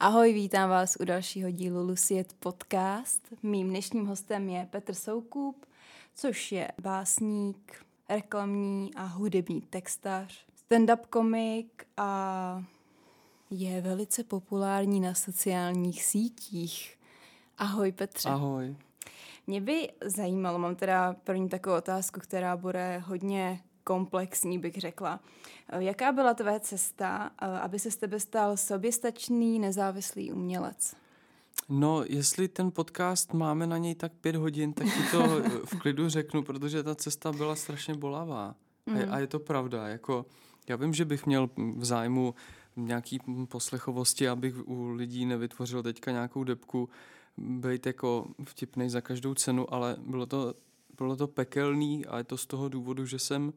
Ahoj, vítám vás u dalšího dílu Luciet Podcast. Mým dnešním hostem je Petr Soukup, což je básník, reklamní a hudební textař, stand-up komik a je velice populární na sociálních sítích. Ahoj Petře. Ahoj. Mě by zajímalo, mám teda první takovou otázku, která bude hodně komplexní, bych řekla. Jaká byla tvé cesta, aby se z tebe stal soběstačný, nezávislý umělec? No, jestli ten podcast máme na něj tak pět hodin, tak ti to v klidu řeknu, protože ta cesta byla strašně bolavá. Mm. A, a je to pravda. Jako, já vím, že bych měl v zájmu nějaký poslechovosti, abych u lidí nevytvořil teďka nějakou depku, být jako vtipný za každou cenu, ale bylo to, bylo to pekelný a je to z toho důvodu, že jsem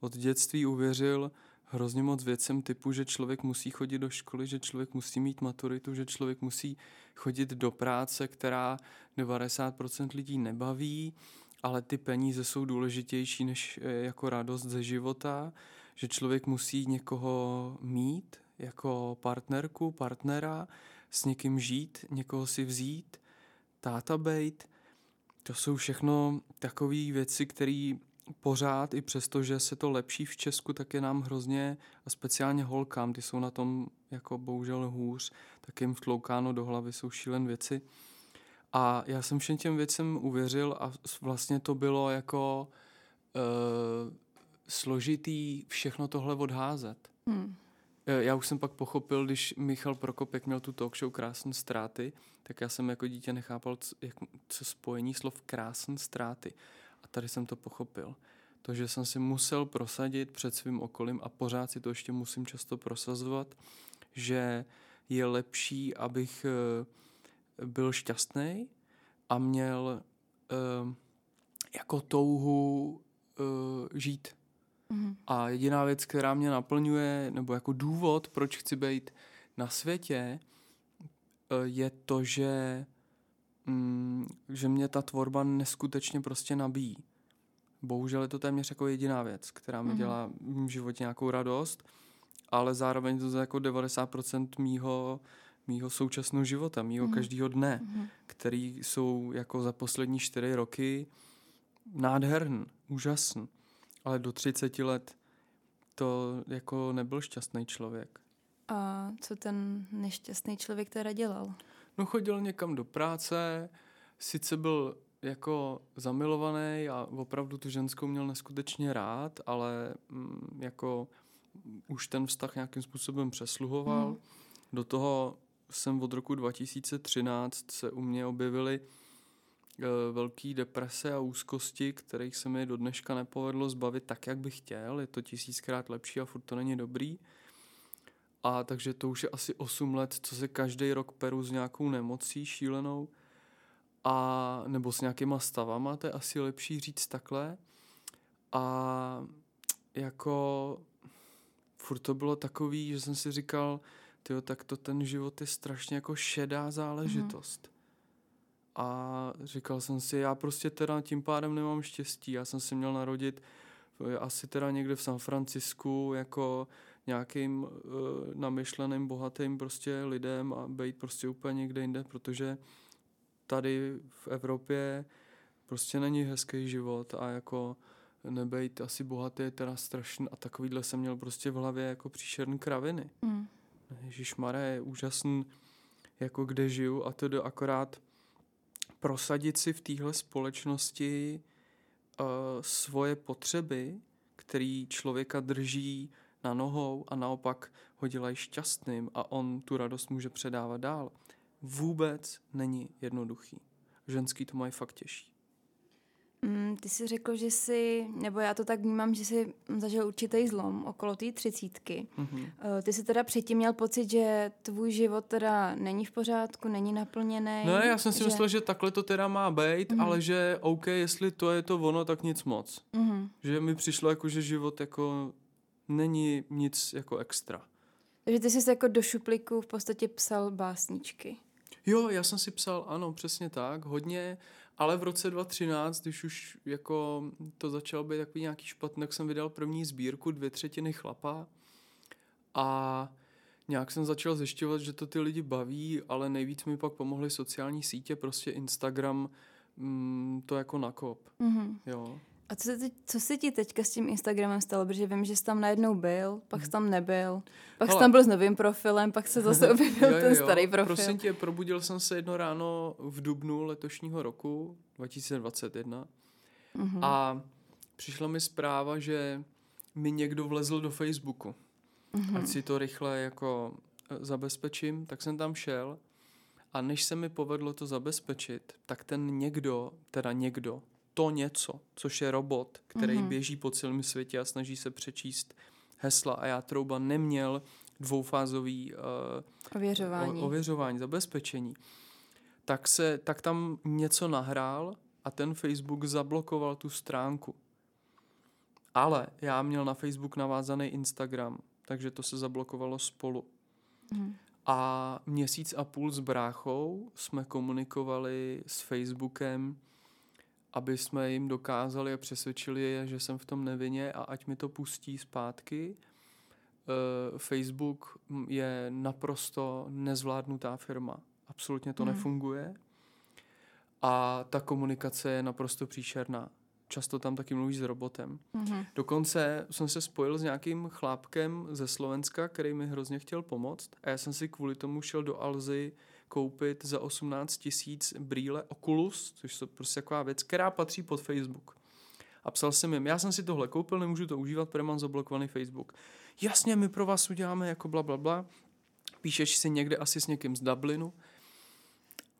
od dětství uvěřil hrozně moc věcem typu, že člověk musí chodit do školy, že člověk musí mít maturitu, že člověk musí chodit do práce, která 90% lidí nebaví, ale ty peníze jsou důležitější než eh, jako radost ze života, že člověk musí někoho mít jako partnerku, partnera, s někým žít, někoho si vzít, táta bejt. To jsou všechno takové věci, které pořád, i přesto, že se to lepší v Česku, tak je nám hrozně, a speciálně holkám, ty jsou na tom jako bohužel hůř, tak jim vtloukáno do hlavy jsou šílen věci. A já jsem všem těm věcem uvěřil a vlastně to bylo jako uh, složitý všechno tohle odházet. Hmm. Já už jsem pak pochopil, když Michal Prokopek měl tu talk show Krásné ztráty, tak já jsem jako dítě nechápal, co, jak, co spojení slov krásné ztráty. A tady jsem to pochopil. To, že jsem si musel prosadit před svým okolím a pořád si to ještě musím často prosazovat, že je lepší, abych eh, byl šťastný a měl uh, jako touhu uh, žít. Mm-hmm. A jediná věc, která mě naplňuje, nebo jako důvod, proč chci být na světě, je to, že mm, že mě ta tvorba neskutečně prostě nabíjí. Bohužel je to téměř jako jediná věc, která mi mm-hmm. dělá v životě nějakou radost, ale zároveň to je jako 90% mýho, mýho současného života, mýho mm-hmm. každého dne, mm-hmm. který jsou jako za poslední čtyři roky nádherný, úžasný. Ale do 30 let to jako nebyl šťastný člověk. A co ten nešťastný člověk teda dělal? No chodil někam do práce, sice byl jako zamilovaný a opravdu tu ženskou měl neskutečně rád, ale mm, jako už ten vztah nějakým způsobem přesluhoval. Mm. Do toho jsem od roku 2013 se u mě objevily velký deprese a úzkosti, kterých se mi do dneška nepovedlo zbavit tak, jak bych chtěl. Je to tisíckrát lepší a furt to není dobrý. A takže to už je asi 8 let, co se každý rok peru s nějakou nemocí šílenou a nebo s nějakýma stavama, to je asi lepší říct takhle. A jako furt to bylo takový, že jsem si říkal, tyjo, tak to ten život je strašně jako šedá záležitost. Mm. A říkal jsem si, já prostě teda tím pádem nemám štěstí. Já jsem si měl narodit asi teda někde v San Francisku jako nějakým uh, namyšleným, bohatým prostě lidem a být prostě úplně někde jinde, protože tady v Evropě prostě není hezký život a jako nebejt asi bohatý je teda strašný a takovýhle jsem měl prostě v hlavě jako příšerný kraviny. Mm. Ježišmaré je úžasný, jako kde žiju a to akorát prosadit si v téhle společnosti uh, svoje potřeby, který člověka drží na nohou a naopak ho dělají šťastným a on tu radost může předávat dál. Vůbec není jednoduchý. Ženský to mají fakt těžší. Mm, ty jsi řekl, že jsi, nebo já to tak vnímám, že jsi zažil určitý zlom okolo té třicítky. Mm-hmm. Ty jsi teda předtím měl pocit, že tvůj život teda není v pořádku, není naplněný. Ne, já jsem si že... myslel, že takhle to teda má být, mm-hmm. ale že OK, jestli to je to ono, tak nic moc. Mm-hmm. Že mi přišlo jako, že život jako není nic jako extra. Takže ty jsi jako do šuplíku v podstatě psal básničky. Jo, já jsem si psal, ano, přesně tak, hodně, ale v roce 2013, když už jako to začalo být takový nějaký špatný, tak jsem vydal první sbírku Dvě třetiny chlapa a nějak jsem začal zjišťovat, že to ty lidi baví, ale nejvíc mi pak pomohly sociální sítě, prostě Instagram, mm, to jako nakop. Mm-hmm. Jo. A co se, teď, co se ti teďka s tím Instagramem stalo? Protože vím, že jsi tam najednou byl, pak jsi tam nebyl, pak Hele. jsi tam byl s novým profilem, pak se zase objevil jo, jo, ten starý profil. Prosím tě, probudil jsem se jedno ráno v dubnu letošního roku, 2021, mm-hmm. a přišla mi zpráva, že mi někdo vlezl do Facebooku. Mm-hmm. Ať si to rychle jako e, zabezpečím, tak jsem tam šel a než se mi povedlo to zabezpečit, tak ten někdo, teda někdo, to něco, což je robot, který mm-hmm. běží po celém světě a snaží se přečíst hesla a já trouba neměl dvoufázový uh, ověřování. O, ověřování, zabezpečení, tak, se, tak tam něco nahrál a ten Facebook zablokoval tu stránku. Ale já měl na Facebook navázaný Instagram, takže to se zablokovalo spolu. Mm. A měsíc a půl s bráchou jsme komunikovali s Facebookem, aby jsme jim dokázali a přesvědčili je, že jsem v tom nevině a ať mi to pustí zpátky. Uh, Facebook je naprosto nezvládnutá firma. Absolutně to mm. nefunguje. A ta komunikace je naprosto příšerná. Často tam taky mluvíš s robotem. Mm-hmm. Dokonce jsem se spojil s nějakým chlápkem ze Slovenska, který mi hrozně chtěl pomoct. A já jsem si kvůli tomu šel do Alzy koupit za 18 tisíc brýle Oculus, což je prostě taková věc, která patří pod Facebook. A psal jsem jim, já jsem si tohle koupil, nemůžu to užívat, protože mám zablokovaný Facebook. Jasně, my pro vás uděláme jako bla, bla, bla. Píšeš si někde asi s někým z Dublinu.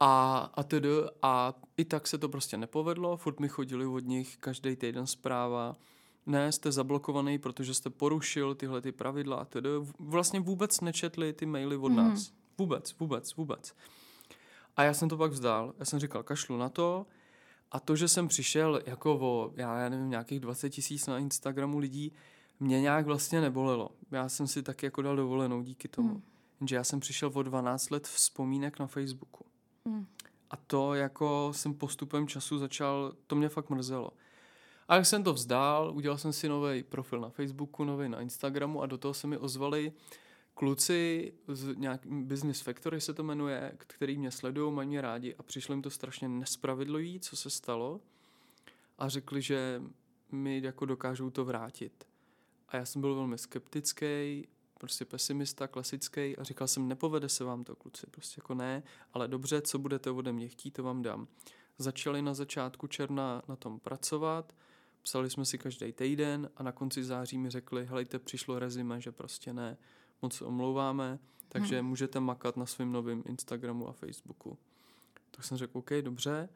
A, a tedy, a i tak se to prostě nepovedlo, furt mi chodili od nich každý týden zpráva, ne, jste zablokovaný, protože jste porušil tyhle ty pravidla a tedy. Vlastně vůbec nečetli ty maily od mm. nás. Vůbec, vůbec, vůbec. A já jsem to pak vzdal. Já jsem říkal, kašlu na to. A to, že jsem přišel jako o, já nevím, nějakých 20 tisíc na Instagramu lidí, mě nějak vlastně nebolelo. Já jsem si taky jako dal dovolenou díky tomu. Hmm. Jenže já jsem přišel o 12 let vzpomínek na Facebooku. Hmm. A to jako jsem postupem času začal, to mě fakt mrzelo. A jak jsem to vzdál, udělal jsem si nový profil na Facebooku, nový na Instagramu a do toho se mi ozvali kluci z nějak Business Factory se to jmenuje, který mě sledují, mají mě rádi a přišlo jim to strašně nespravedlivý, co se stalo a řekli, že mi jako dokážou to vrátit. A já jsem byl velmi skeptický, prostě pesimista, klasický a říkal jsem, nepovede se vám to, kluci, prostě jako ne, ale dobře, co budete ode mě chtít, to vám dám. Začali na začátku června na tom pracovat, psali jsme si každý týden a na konci září mi řekli, helejte, přišlo rezime, že prostě ne moc omlouváme, takže hmm. můžete makat na svém novém Instagramu a Facebooku. Tak jsem řekl, OK, dobře.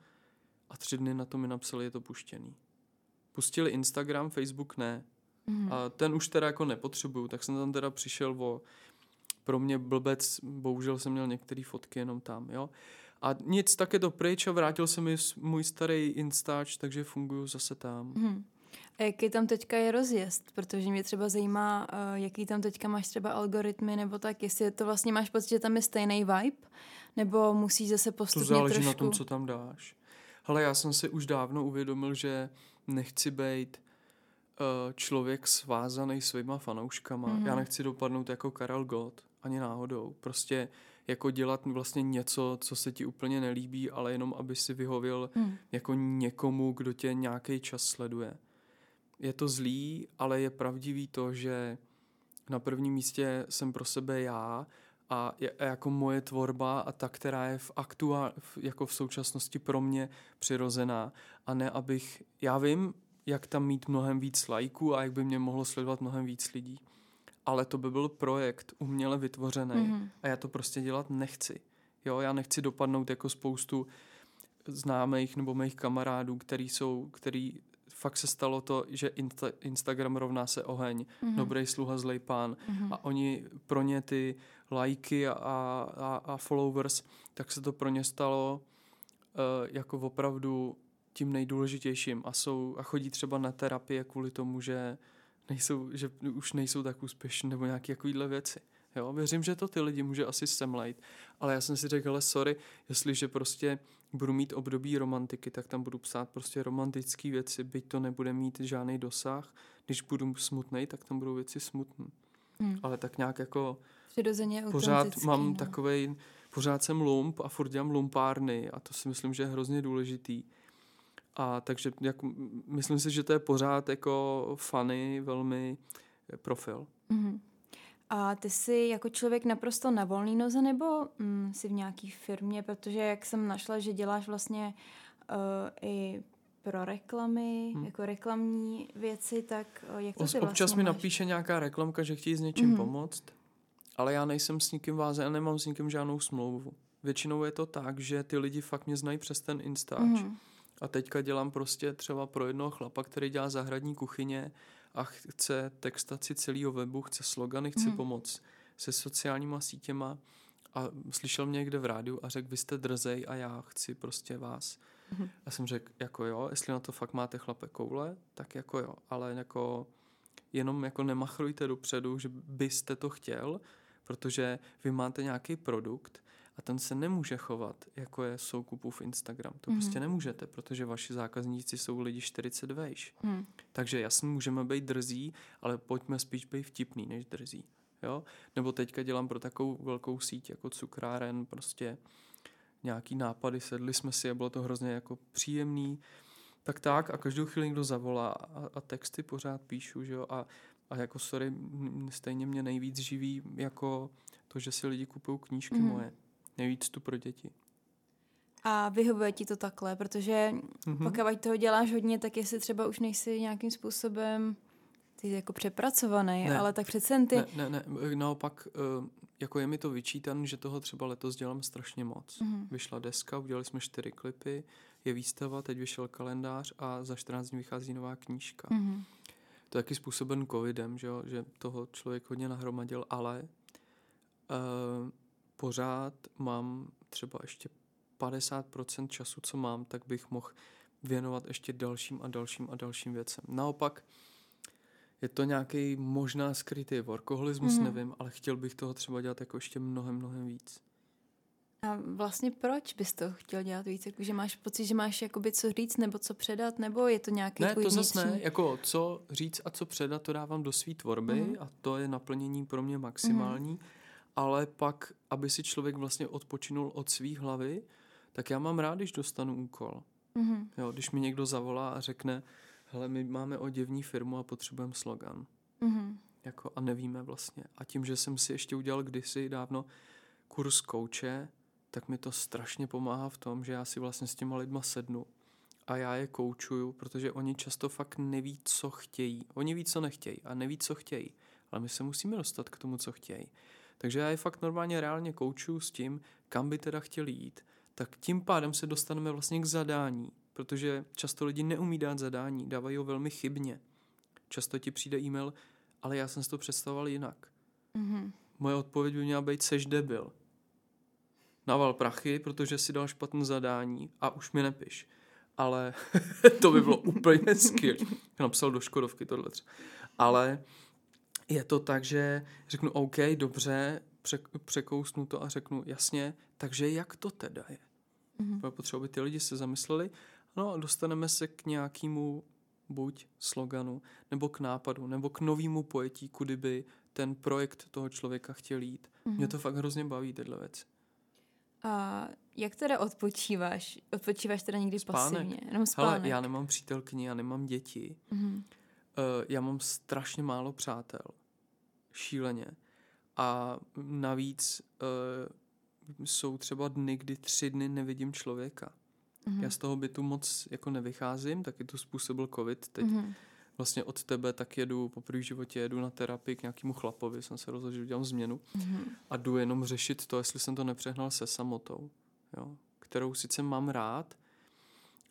A tři dny na to mi napsali, je to puštěný. Pustili Instagram, Facebook ne. Hmm. A ten už teda jako nepotřebuju, tak jsem tam teda přišel o pro mě blbec, bohužel jsem měl některé fotky jenom tam, jo. A nic, tak je to pryč a vrátil se mi můj starý Instač, takže funguju zase tam. Hmm. A jaký tam teďka je rozjezd? Protože mě třeba zajímá, uh, jaký tam teďka máš třeba algoritmy, nebo tak, jestli to vlastně máš pocit, že tam je stejný vibe, nebo musíš zase postupně To záleží trošku... na tom, co tam dáš. Hele, já jsem si už dávno uvědomil, že nechci být uh, člověk svázaný svýma fanouškama. Mm-hmm. Já nechci dopadnout jako Karel Gott, ani náhodou. Prostě jako dělat vlastně něco, co se ti úplně nelíbí, ale jenom aby si vyhověl mm. jako někomu, kdo tě nějaký čas sleduje je to zlý, ale je pravdivý to, že na prvním místě jsem pro sebe já a, je, jako moje tvorba a ta, která je v aktuál, jako v současnosti pro mě přirozená a ne abych, já vím, jak tam mít mnohem víc lajků a jak by mě mohlo sledovat mnohem víc lidí. Ale to by byl projekt uměle vytvořený mm-hmm. a já to prostě dělat nechci. Jo, já nechci dopadnout jako spoustu známých nebo mých kamarádů, který jsou, který fakt se stalo to, že Insta- Instagram rovná se oheň, mm-hmm. dobrý sluha, zlej pán mm-hmm. a oni pro ně ty lajky a, a, a followers, tak se to pro ně stalo uh, jako opravdu tím nejdůležitějším a, jsou, a chodí třeba na terapie kvůli tomu, že, nejsou, že už nejsou tak úspěšní nebo nějaké takovéhle věci. Jo, věřím, že to ty lidi může asi semlejt, ale já jsem si řekl, ale sorry, jestliže prostě budu mít období romantiky, tak tam budu psát prostě romantické věci, byť to nebude mít žádný dosah. Když budu smutný, tak tam budou věci smutné. Hmm. Ale tak nějak jako Přirozeně Pořád mám no. takovej, pořád jsem lump a furt dělám lumpárny a to si myslím, že je hrozně důležitý. A takže jako, myslím si, že to je pořád jako funny, velmi profil. Mm-hmm. A ty jsi jako člověk naprosto na volný noze nebo mm, jsi v nějaký firmě, protože jak jsem našla, že děláš vlastně uh, i pro reklamy, hmm. jako reklamní věci, tak uh, jak to ty Občas vlastně mi máš? napíše nějaká reklamka, že chtějí s něčím hmm. pomoct, ale já nejsem s nikým vázen, já nemám s nikým žádnou smlouvu. Většinou je to tak, že ty lidi fakt mě znají přes ten Instač. Hmm. A teďka dělám prostě třeba pro jednoho chlapa, který dělá zahradní kuchyně a chce textaci celého webu, chce slogany, chce mm. pomoc se sociálníma sítěma a slyšel mě někde v rádiu a řekl, vy jste drzej a já chci prostě vás. Mm. Já jsem řekl, jako jo, jestli na to fakt máte chlape koule, tak jako jo, ale jako jenom jako nemachrujte dopředu, že byste to chtěl, protože vy máte nějaký produkt a ten se nemůže chovat, jako je Soukupův Instagram. To mm. prostě nemůžete, protože vaši zákazníci jsou lidi 40 vejš. Mm. Takže jasně můžeme být drzí, ale pojďme spíš být vtipný než drzí. Jo? Nebo teďka dělám pro takovou velkou síť jako cukráren, prostě nějaký nápady, sedli jsme si a bylo to hrozně jako příjemný. Tak tak a každou chvíli někdo zavolá a, a texty pořád píšu, že jo, a, a jako sorry, stejně mě nejvíc živí jako to, že si lidi kupují knížky mm. moje nejvíc tu pro děti. A vyhovuje ti to takhle, protože mm-hmm. pokud toho děláš hodně, tak jestli třeba už nejsi nějakým způsobem ty jako přepracovaný, ne, ale tak přece ty... Ne, ne, ne, naopak, eh, jako je mi to vyčítan, že toho třeba letos dělám strašně moc. Mm-hmm. Vyšla deska, udělali jsme čtyři klipy, je výstava, teď vyšel kalendář a za 14 dní vychází nová knížka. Mm-hmm. To je taky způsoben covidem, že, že toho člověk hodně nahromadil, ale uh, pořád mám třeba ještě 50% času, co mám, tak bych mohl věnovat ještě dalším a dalším a dalším věcem. Naopak, je to nějaký možná skrytý workoholismus, mm-hmm. nevím, ale chtěl bych toho třeba dělat jako ještě mnohem, mnohem víc. A vlastně proč bys to chtěl dělat víc? Jako, že máš pocit, že máš jakoby co říct nebo co předat, nebo je to nějaký Ne, to zase ne. Jako co říct a co předat, to dávám do své tvorby mm-hmm. a to je naplnění pro mě maximální. Mm-hmm ale pak, aby si člověk vlastně odpočinul od svých hlavy, tak já mám rád, když dostanu úkol. Mm-hmm. Jo, když mi někdo zavolá a řekne, hele, my máme oděvní firmu a potřebujeme slogan. Mm-hmm. Jako, a nevíme vlastně. A tím, že jsem si ještě udělal kdysi dávno kurz kouče, tak mi to strašně pomáhá v tom, že já si vlastně s těma lidma sednu a já je koučuju, protože oni často fakt neví, co chtějí. Oni ví, co nechtějí a neví, co chtějí. Ale my se musíme dostat k tomu, co chtějí. Takže já je fakt normálně reálně koučuju s tím, kam by teda chtěli jít. Tak tím pádem se dostaneme vlastně k zadání, protože často lidi neumí dát zadání, dávají ho velmi chybně. Často ti přijde e-mail, ale já jsem si to představoval jinak. Mm-hmm. Moje odpověď by měla být, seš debil. Naval prachy, protože si dal špatné zadání a už mi nepiš. Ale to by bylo úplně skill. Napsal do Škodovky tohle. Ale je to tak, že řeknu OK, dobře, překousnu to a řeknu jasně, takže jak to teda je? Mm-hmm. Potřeba, aby ty lidi se zamysleli, no a dostaneme se k nějakému buď sloganu, nebo k nápadu, nebo k novému pojetí, kudy by ten projekt toho člověka chtěl jít. Mm-hmm. Mě to fakt hrozně baví, tyhle věci. A jak teda odpočíváš? Odpočíváš teda někdy spánek. pasivně? Jenom spánek. Hele, já nemám přítelkyni, já nemám děti. Mm-hmm. Uh, já mám strašně málo přátel šíleně. A navíc uh, jsou třeba dny, kdy tři dny nevidím člověka. Mm-hmm. Já z toho bytu moc jako nevycházím, taky to způsobil covid. Teď mm-hmm. vlastně od tebe tak jedu, po první životě jedu na terapii k nějakému chlapovi, jsem se rozhodl, že udělám změnu mm-hmm. a jdu jenom řešit to, jestli jsem to nepřehnal se samotou, jo? kterou sice mám rád,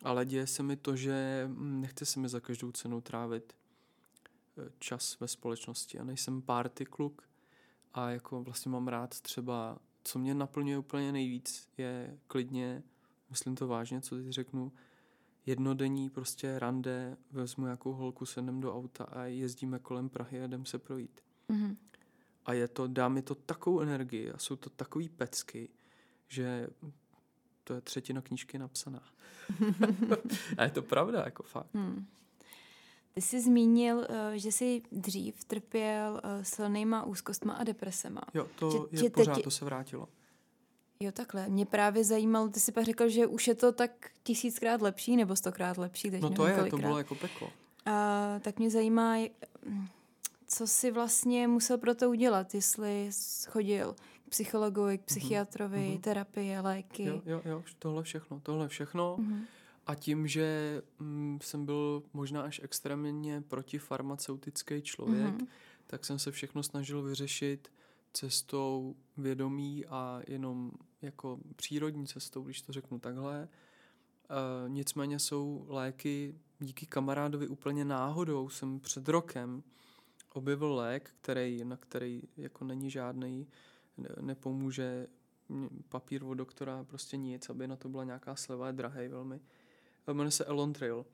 ale děje se mi to, že hm, nechce se mi za každou cenu trávit čas ve společnosti. a nejsem party kluk a jako vlastně mám rád třeba, co mě naplňuje úplně nejvíc, je klidně, myslím to vážně, co teď řeknu, jednodenní prostě rande, vezmu nějakou holku, sednem do auta a jezdíme kolem Prahy a jdem se projít. Mm-hmm. A je to, dá mi to takovou energii a jsou to takový pecky, že to je třetina knížky napsaná. a je to pravda, jako fakt. Hmm. Ty jsi zmínil, eh, že jsi dřív trpěl eh, silnýma úzkostma a depresema. Jo, to že, je že pořád, teď... to se vrátilo. Jo, takhle. Mě právě zajímalo, ty jsi pak řekl, že už je to tak tisíckrát lepší nebo stokrát lepší. Teď no to je, kolikrát. to bylo jako peklo. A, tak mě zajímá, co jsi vlastně musel pro to udělat, jestli chodil k psychologovi, k mhm. psychiatrovi, mm-hmm. terapie, léky. Jo, jo, jo, tohle všechno, tohle všechno. Mm-hmm. A tím, že mm, jsem byl možná až extrémně protifarmaceutický člověk, mm-hmm. tak jsem se všechno snažil vyřešit cestou vědomí a jenom jako přírodní cestou, když to řeknu takhle. E, nicméně jsou léky díky kamarádovi úplně náhodou. Jsem před rokem objevil lék, který, na který jako není žádný, nepomůže papír od doktora, prostě nic, aby na to byla nějaká sleva, je drahý velmi. Jmenuje se Elontrail.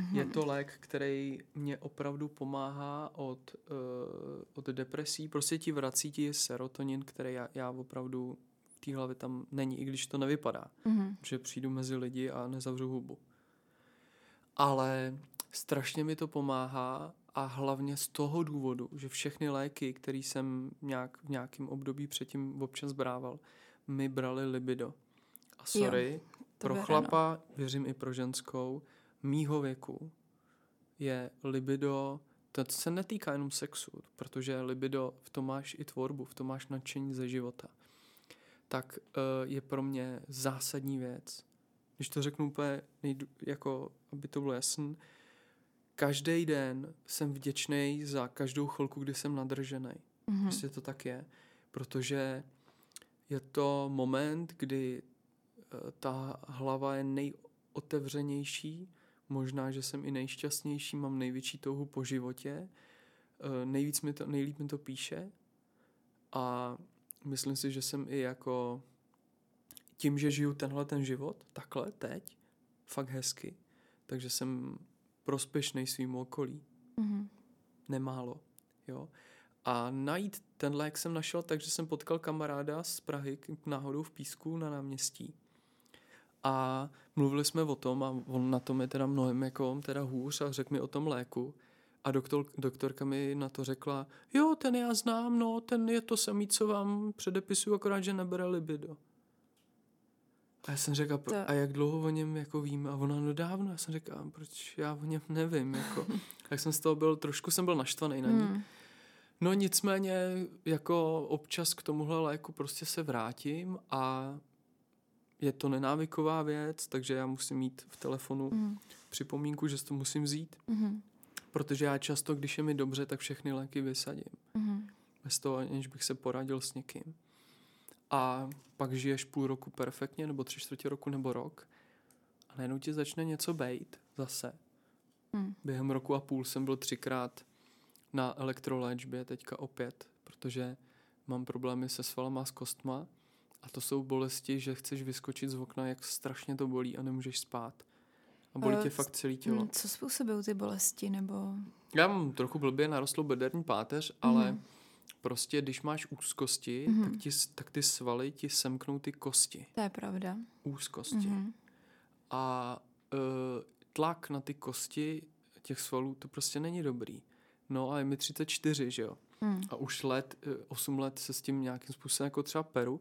Mm-hmm. Je to lék, který mě opravdu pomáhá od, uh, od depresí. Prostě ti vrací ti serotonin, který já, já opravdu v té hlavě tam není, i když to nevypadá. Mm-hmm. Že přijdu mezi lidi a nezavřu hubu. Ale strašně mi to pomáhá a hlavně z toho důvodu, že všechny léky, které jsem nějak, v nějakém období předtím občas brával, mi brali libido. A sorry, jo, pro bere, chlapa, no. věřím i pro ženskou, mýho věku je libido, to se netýká jenom sexu, protože libido, v tom máš i tvorbu, v tom máš nadšení ze života. Tak uh, je pro mě zásadní věc. Když to řeknu úplně, nejdu, jako, aby to bylo jasné, každý den jsem vděčný za každou chvilku, kdy jsem nadržený. Mm-hmm. Prostě to tak je. Protože je to moment, kdy ta hlava je nejotevřenější, možná, že jsem i nejšťastnější, mám největší touhu po životě, uh, nejvíc mi to, nejlíp mi to píše a myslím si, že jsem i jako tím, že žiju tenhle ten život, takhle, teď, fakt hezky, takže jsem prospěšný svým okolí. Mm-hmm. Nemálo, jo. A najít ten lék jsem našel tak, že jsem potkal kamaráda z Prahy náhodou v Písku na náměstí. A mluvili jsme o tom a on na tom je teda mnohem jako teda hůř a řekl mi o tom léku. A doktor, doktorka mi na to řekla, jo, ten já znám, no, ten je to samý, co vám předepisuju, akorát, že nebere libido. A já jsem řekl, to... a jak dlouho o něm jako vím? A ona, no dávno. Já jsem řekl, proč já o něm nevím, jako. tak jsem z toho byl, trošku jsem byl naštvaný na ní. Hmm. No nicméně, jako občas k tomuhle léku prostě se vrátím a je to nenávyková věc, takže já musím mít v telefonu mm. připomínku, že to musím vzít. Mm. Protože já často, když je mi dobře, tak všechny léky vysadím. Mm. Bez toho, aniž bych se poradil s někým a pak žiješ půl roku perfektně, nebo tři čtvrtě roku, nebo rok a najednou ti začne něco bejt zase. Hmm. Během roku a půl jsem byl třikrát na elektroléčbě, teďka opět, protože mám problémy se svalama a s kostma a to jsou bolesti, že chceš vyskočit z okna, jak strašně to bolí a nemůžeš spát. A bolí uh, tě fakt celé tělo. Hmm, co způsobují ty bolesti, nebo... Já mám trochu blbě narostlou bederní páteř, ale mm prostě, když máš úzkosti, mm-hmm. tak, ti, tak ty svaly ti semknou ty kosti. To je pravda. Úzkosti. Mm-hmm. A uh, tlak na ty kosti těch svalů, to prostě není dobrý. No a je mi 34, že jo? Mm. A už let, 8 let se s tím nějakým způsobem jako třeba peru,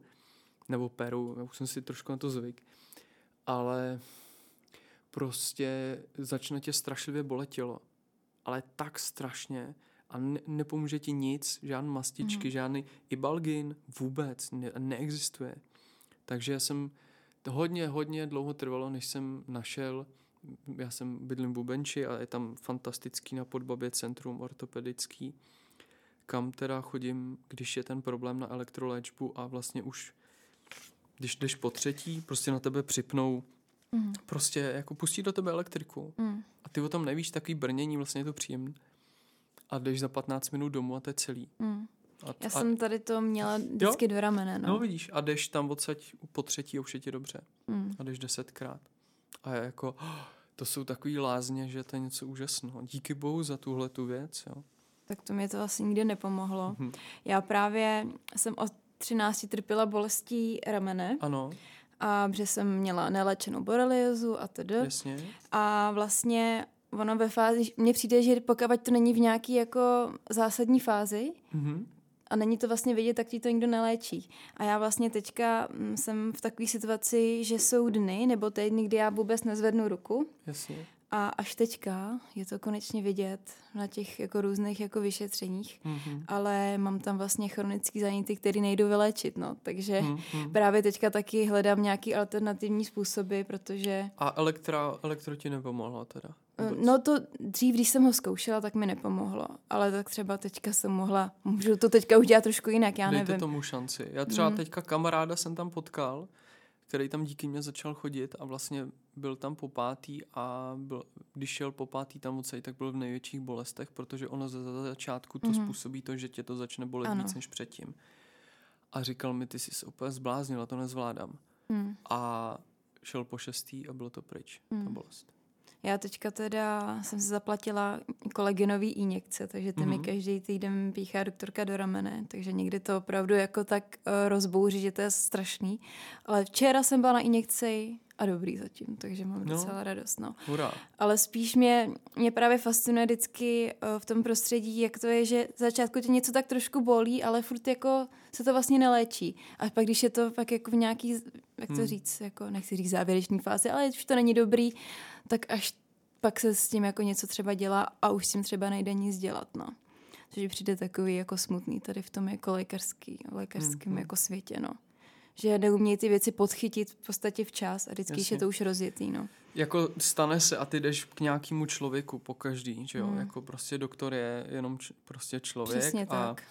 nebo peru, já už jsem si trošku na to zvyk, ale prostě začne tě strašlivě bolet tělo. Ale tak strašně, a ne, nepomůže ti nic, žádné mastičky, mm. žádný ibalgin, vůbec ne, neexistuje. Takže já jsem to hodně, hodně dlouho trvalo, než jsem našel, já jsem bydlím v Bubenči a je tam fantastický na Podbabě centrum ortopedický, kam teda chodím, když je ten problém na elektroléčbu a vlastně už, když jdeš po třetí, prostě na tebe připnou Mm. Prostě jako pustí do tebe elektriku. Mm. A ty o tom nevíš, takový brnění, vlastně je to příjemné a jdeš za 15 minut domů a to je celý. Mm. A, Já a, jsem tady to měla vždycky jo? do ramene. No. no vidíš, a jdeš tam odsaď po třetí a už je ti dobře. Mm. A jdeš desetkrát. A je jako, oh, to jsou takový lázně, že to je něco úžasného. Díky bohu za tuhle tu věc. Jo. Tak to mě to asi nikdy nepomohlo. Mm. Já právě jsem od 13 trpěla bolestí ramene. Ano. A že jsem měla nelečenou boreliozu a tedy. Jasně. A vlastně ono ve fázi, mně přijde, že pokud to není v nějaký jako zásadní fázi, Mhm. a není to vlastně vidět, tak ti to nikdo neléčí. A já vlastně teďka mm, jsem v takové situaci, že jsou dny nebo týdny, kdy já vůbec nezvednu ruku Jasně. A až teďka je to konečně vidět na těch jako různých jako vyšetřeních, Mhm. ale mám tam vlastně chronický záněty, které nejdou vyléčit, no. Takže Mhm. právě teďka taky hledám nějaký alternativní způsoby, protože A elektra, elektro ti nepomohla teda? Eh, Vůbec? No to dřív, když jsem ho zkoušela, tak mi nepomohlo. Ale tak třeba teďka jsem mohla, můžu to teďka už dělat trošku jinak, já Dejte nevím. tomu šanci. Já třeba Mm. teďka kamaráda jsem tam potkal, který tam díky mně začal chodit a vlastně byl tam po pátý a byl, když šel po pátý tam odsaď, tak byl v největších bolestech, protože ono ze začátku to Mhm. způsobí to, že tě to začne bolet Ano. víc než předtím. A říkal mi, ty jsi se úplně zbláznila, to nezvládám. Hmm. A šel po šestý a bylo to pryč, ta Mm. bolest. Já teďka teda jsem si zaplatila koleginový injekce, takže ty mi Mhm. každý týden píchá doktorka do ramene, takže někdy to opravdu jako tak uh, rozbouří, že to je strašný. Ale včera jsem byla na injekci a dobrý zatím, takže mám No. docela radost. No. Hurá. Ale spíš mě, mě právě fascinuje vždycky uh, v tom prostředí, jak to je, že z začátku tě něco tak trošku bolí, ale furt jako se to vlastně neléčí. A pak když je to pak jako v nějaký, jak to Hmm. říct, jako nechci říct závěrečný fázi, ale už to není dobrý, tak až pak se s tím jako něco třeba dělá a už s tím třeba nejde nic dělat, no. Což přijde takový jako smutný tady v tom jako lékařský, lékařském Mhm. jako světě, no. Že neumějí ty věci podchytit v podstatě včas a vždycky, Jasně. je to už rozjetý, no. Jako stane se a ty jdeš k nějakému člověku po každý, že jo? Hmm. Jako prostě doktor je jenom č- prostě člověk. Přesně a tak.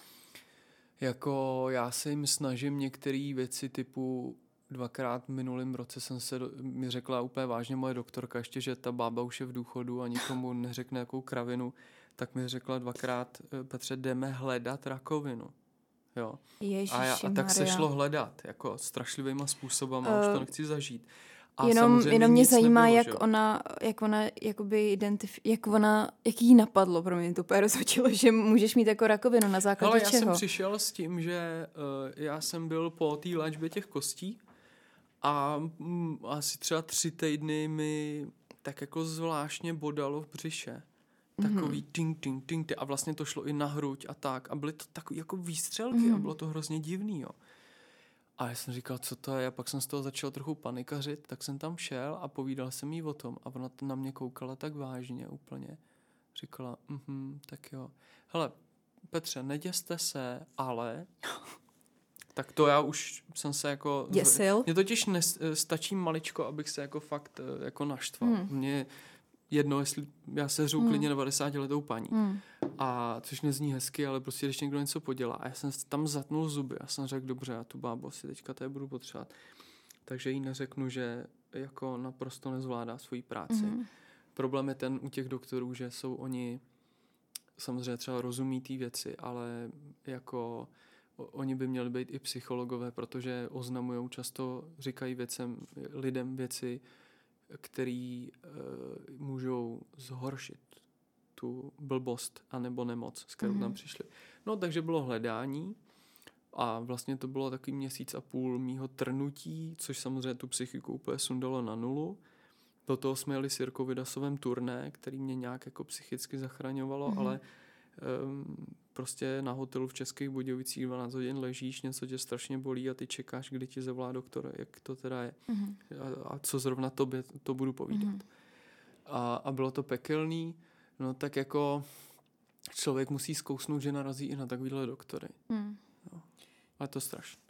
Jako já se jim snažím některé věci typu dvakrát v minulém roce jsem se, do, mi řekla úplně vážně moje doktorka, ještě, že ta bába už je v důchodu a nikomu neřekne jakou kravinu, tak mi řekla dvakrát, "Eh, Petře, jdeme hledat rakovinu. Jo. A, já, a tak se šlo hledat, jako strašlivýma způsobama, uh, už to Eh, nechci zažít. A Jenom, jenom mě zajímá, nebylo, jak že ona, jak ona, jakoby identif- jak ona, jak jí napadlo, pro mě to úplně rozhodilo, že můžeš mít jako rakovinu na základě Ale já čeho. jsem přišel s tím, že uh, já jsem byl po té léčbě těch kostí a mm, asi třeba tři týdny mi tak jako zvláštně bodalo v břiše. Takový ting, ting, ting, ting, a vlastně to šlo i na hruď a tak. A byly to takový jako výstřelky a Mhm. bylo to hrozně divný, jo. A já jsem říkal, co to je, a pak jsem z toho začal trochu panikařit, tak jsem tam šel a povídal jsem jí o tom a ona na mě koukala tak vážně úplně. Říkala, mhm, tak jo. Hele, Petře, neděste se, ale... tak to já už jsem se jako... Děsil? Mně totiž nes, stačí maličko, abych se jako fakt eh, jako naštval. Hmm. Mně jedno, jestli já se řu Hmm. klidně 90 letou paní. Hmm. A což nezní hezky, ale prostě když někdo něco podělá. A já jsem tam zatnul zuby a jsem řekl, dobře, já tu bábu si teďka tady budu potřebovat. Takže jí neřeknu, že jako naprosto nezvládá svoji práci. Mhm. Problém je ten u těch doktorů, že jsou oni samozřejmě třeba rozumí té věci, ale jako oni by měli být i psychologové, protože oznamují často, říkají věcem, lidem věci, které e, můžou zhoršit tu blbost anebo nemoc, s kterou mm-hmm. tam Mhm. přišli. No takže bylo hledání a vlastně to bylo takový měsíc a půl mýho trnutí, což samozřejmě tu psychiku úplně sundalo na nulu. Do toho jsme jeli s Jirkou Vidasovem turné, který mě nějak jako psychicky zachraňovalo, Mhm. mm-hmm. ale um, prostě na hotelu v Českých Budějovicích 12 hodin ležíš, něco tě strašně bolí a ty čekáš, kdy ti zavolá doktor, jak to teda je Mhm. a, a co zrovna tobě to budu povídat. Mhm. A, a bylo to pekelný, no tak jako člověk musí zkousnout, že narazí i na takovýhle doktory. Hmm. Ale to strašně.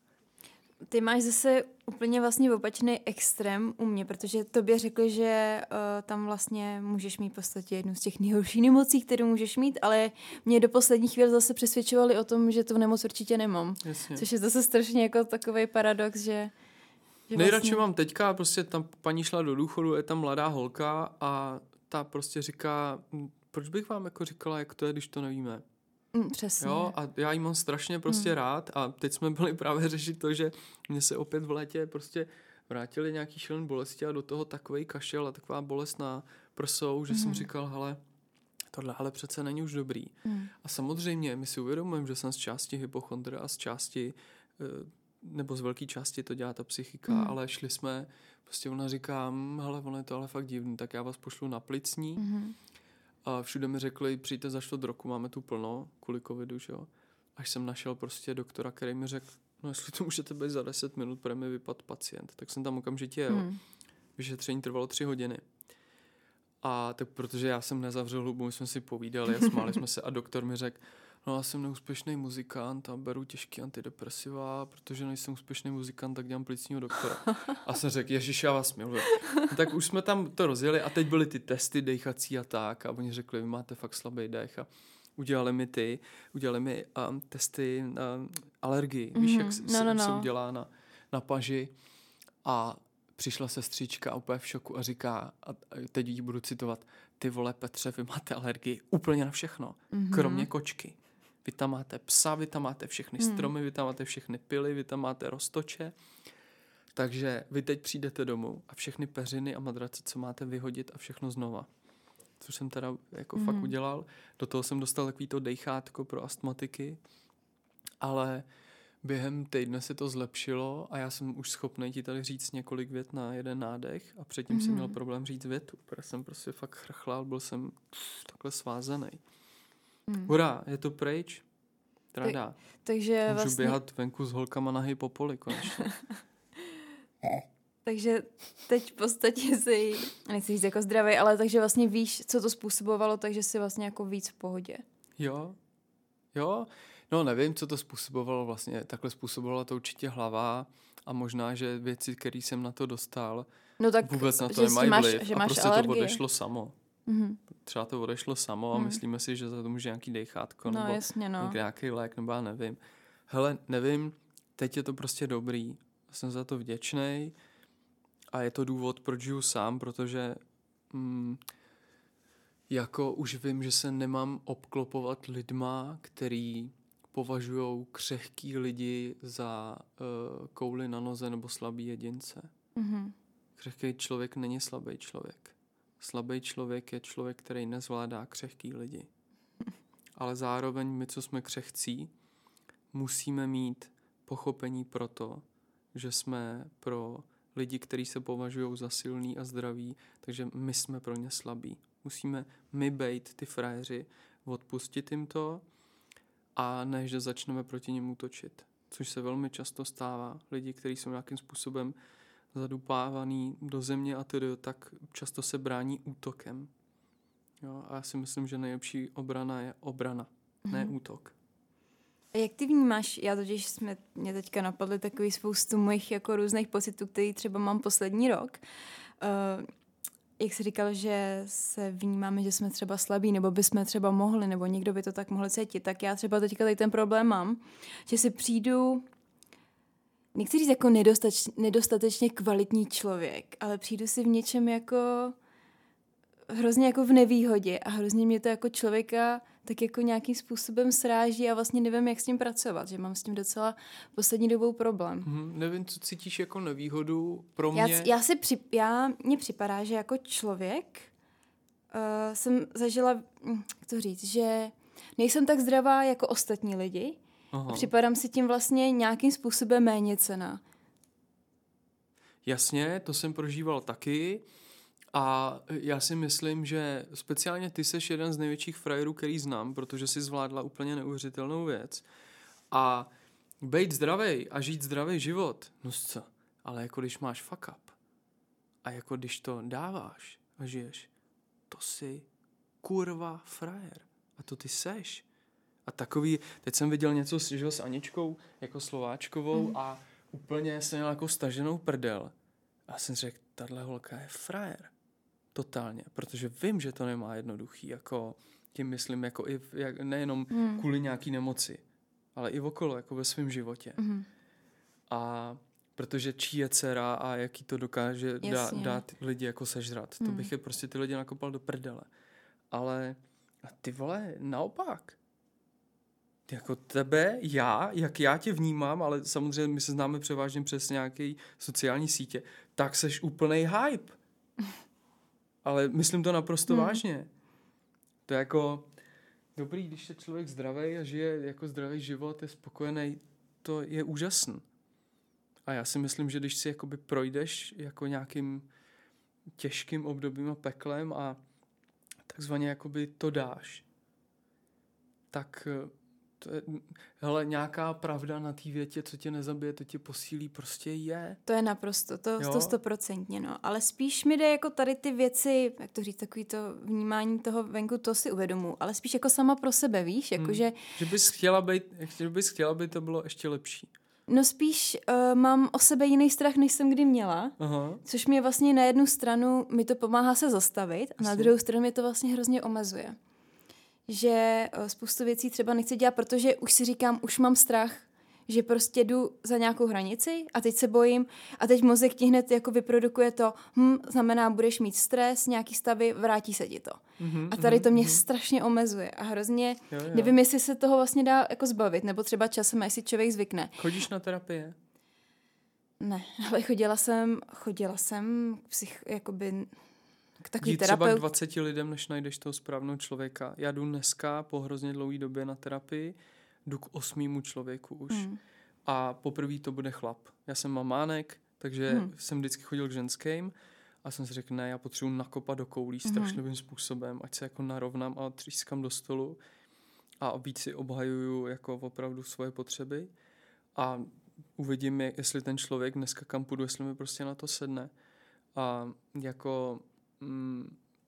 Ty máš zase úplně vlastně opačný extrém u mě, protože tobě řekli, že uh, tam vlastně můžeš mít v podstatě jednu z těch nejhorších nemocí, kterou můžeš mít, ale mě do poslední chvíle zase přesvědčovali o tom, že tu nemoc určitě nemám. Jasně. Což je zase strašně jako takový paradox, že... že Nejradši mám teďka, prostě tam paní šla do důchodu, je tam mladá holka a ta prostě říká, "Hm, proč bych vám jako říkala, jak to je, když to nevíme. Mm, přesně. Jo, a já jí mám strašně prostě Hmm. rád a teď jsme byli právě řešit to, že mě se opět v létě prostě vrátili nějaký šílený bolesti a do toho takový kašel a taková bolest na prsou, že jsem Mhm. říkal, hele, tohle ale přece není už dobrý. Mm. A samozřejmě my si uvědomujeme, že jsem z části hypochondr a z části, eh, nebo z velké části to dělá ta psychika, Mm. ale šli jsme, prostě ona říká, "Hm, hele, ono je to ale fakt divný, tak já vás pošlu na plicní, Mm. A všude mi řekli, přijďte za čtvrt roku, máme tu plno, kvůli covidu, že jo. Až jsem našel prostě doktora, který mi řekl, no jestli to můžete být za 10 minut, bude mi vypad pacient. Tak jsem tam okamžitě jel. Hmm. Vyšetření trvalo tři hodiny. A tak protože já jsem nezavřel hubu, my jsme si povídali a smáli jsme se a doktor mi řekl, no já jsem neúspěšný muzikant a beru těžký antidepresiva, protože nejsem úspěšný muzikant, tak dělám plicního doktora. A jsem řekl, ježiš, já vás miluji. tak už jsme tam to rozjeli a teď byly ty testy dechací a tak a oni řekli, vy máte fakt slabý dech a udělali mi ty, udělali mi um, testy um, alergii, mm-hmm. víš, jak mm-hmm. se, no, no, no. se udělá na, na paži a přišla sestřička úplně v šoku a říká, a teď ji budu citovat, ty vole Petře, vy máte alergii úplně na všechno, mm-hmm. kromě kočky. Vy tam máte psa, vy tam máte všechny mm. stromy, vy tam máte všechny pily, vy tam máte roztoče. Takže vy teď přijdete domů a všechny peřiny a madrace, co máte vyhodit a všechno znova. Což jsem teda jako mm. fakt udělal. Do toho jsem dostal takový to dejchátko pro astmatiky, ale během týdne se to zlepšilo a já jsem už schopný ti tady říct několik vět na jeden nádech a předtím mm. jsem měl problém říct větu, protože jsem prostě fakt chrchlal, byl jsem takhle svázaný. Mm. Hurá, je to pryč. Trada. Tak, takže Můžu vlastně... běhat venku s holkama na poli konečně. takže teď v podstatě jsi, nechci říct jako zdravý, ale takže vlastně víš, co to způsobovalo, takže jsi vlastně jako víc v pohodě. Jo, jo. No nevím, co to způsobovalo vlastně. Takhle způsobovala to určitě hlava a možná, že věci, které jsem na to dostal, no tak, vůbec na to nemají máš, vliv. Že máš a prostě alergie. to odešlo samo. Mm-hmm. Třeba to odešlo samo a mm. myslíme si, že za to může nějaký dejchátko no, nebo jasně, no. nějaký lék, nebo já nevím. Hele, nevím, teď je to prostě dobrý. Jsem za to vděčný a je to důvod, proč žiju sám, protože mm, jako už vím, že se nemám obklopovat lidma, který považují křehký lidi za uh, kouly na noze nebo slabý jedince. Mm-hmm. Křehký člověk není slabý člověk. Slabý člověk je člověk, který nezvládá křehký lidi. Ale zároveň my, co jsme křehcí, musíme mít pochopení pro to, že jsme pro lidi, kteří se považují za silný a zdraví, takže my jsme pro ně slabí. Musíme my být ty frajeři, odpustit jim to a než začneme proti ním útočit. Což se velmi často stává. Lidi, kteří jsou nějakým způsobem zadupávaný do země a tedy, tak často se brání útokem. Jo, a já si myslím, že nejlepší obrana je obrana, mm-hmm. ne mhm. útok. A jak ty vnímáš, já totiž jsme, mě teďka napadly takový spoustu mojich jako různých pocitů, který třeba mám poslední rok. Uh, jak jsi říkal, že se vnímáme, že jsme třeba slabí, nebo bychom třeba mohli, nebo někdo by to tak mohl cítit, tak já třeba teďka tady ten problém mám, že si přijdu nechci říct jako nedostač, nedostatečně kvalitní člověk, ale přijdu si v něčem jako hrozně jako v nevýhodě a hrozně mě to jako člověka tak jako nějakým způsobem sráží a vlastně nevím, jak s tím pracovat, že mám s tím docela poslední dobou problém. Hmm, nevím, co cítíš jako nevýhodu pro mě. Já, já si při, já, mně připadá, že jako člověk uh, jsem zažila, hm, jak to říct, že nejsem tak zdravá jako ostatní lidi, Aha. Připadám si tím vlastně nějakým způsobem méně cena. Jasně, to jsem prožíval taky. A já si myslím, že speciálně ty seš jeden z největších frajerů, který znám, protože si zvládla úplně neuvěřitelnou věc. A být zdravý a žít zdravý život, no co? Ale jako když máš fuck up a jako když to dáváš a žiješ, to si kurva frajer. A to ty seš. A takový, teď jsem viděl něco s, že, s Aničkou, jako Slováčkovou mm. a úplně jsem měl jako staženou prdel. A jsem řekl, tahle holka je frajer. Totálně, protože vím, že to nemá jednoduchý, jako tím myslím, jako i jak, nejenom mm. kvůli nějaký nemoci, ale i okolo, jako ve svém životě. Mm. A protože čí je dcera a jaký to dokáže dá, dát lidi jako sežrat. Mm. To bych je prostě ty lidi nakopal do prdele. Ale a ty vole, naopak jako tebe, já, jak já tě vnímám, ale samozřejmě my se známe převážně přes nějaké sociální sítě, tak seš úplný hype. Ale myslím to naprosto hmm. vážně. To je jako dobrý, když je člověk zdravý a žije jako zdravý život, je spokojený, to je úžasný. A já si myslím, že když si jakoby projdeš jako nějakým těžkým obdobím a peklem a takzvaně jakoby to dáš, tak to je, hele, nějaká pravda na té větě, co tě nezabije, to tě posílí, prostě je. To je naprosto, to, to stoprocentně, no. Ale spíš mi jde jako tady ty věci, jak to říct, takový to vnímání toho venku, to si uvědomu, ale spíš jako sama pro sebe, víš, jako hmm. že... Že bys chtěla být, že bys chtěla, aby to bylo ještě lepší. No spíš uh, mám o sebe jiný strach, než jsem kdy měla, Aha. což mě vlastně na jednu stranu mi to pomáhá se zastavit a na druhou stranu mě to vlastně hrozně omezuje že eh, spoustu věcí třeba nechci dělat, protože už si říkám, už mám strach, že prostě jdu za nějakou hranici a teď se bojím a teď mozek ti hned jako vyprodukuje to, hm, znamená, budeš mít stres, nějaký stavy, vrátí se ti to. Mm-hmm, a tady to mě mm-hmm. strašně omezuje a hrozně, jo, jo. nevím, jestli se toho vlastně dá jako zbavit, nebo třeba časem, jestli člověk zvykne. Chodíš na terapie? Ne, ale chodila jsem, chodila jsem psych, jakoby k takový terapeut... třeba k 20 lidem, než najdeš toho správného člověka. Já jdu dneska po hrozně dlouhé době na terapii, jdu k osmýmu člověku už. Hmm. A poprvé to bude chlap. Já jsem mamánek, takže hmm. jsem vždycky chodil k ženským a jsem si řekl, ne, já potřebuji nakopat do koulí hmm. strašným způsobem, ať se jako narovnám a třískám do stolu a víc si obhajuju jako opravdu svoje potřeby a uvidím, jestli ten člověk dneska kam půjdu, jestli mi prostě na to sedne. A jako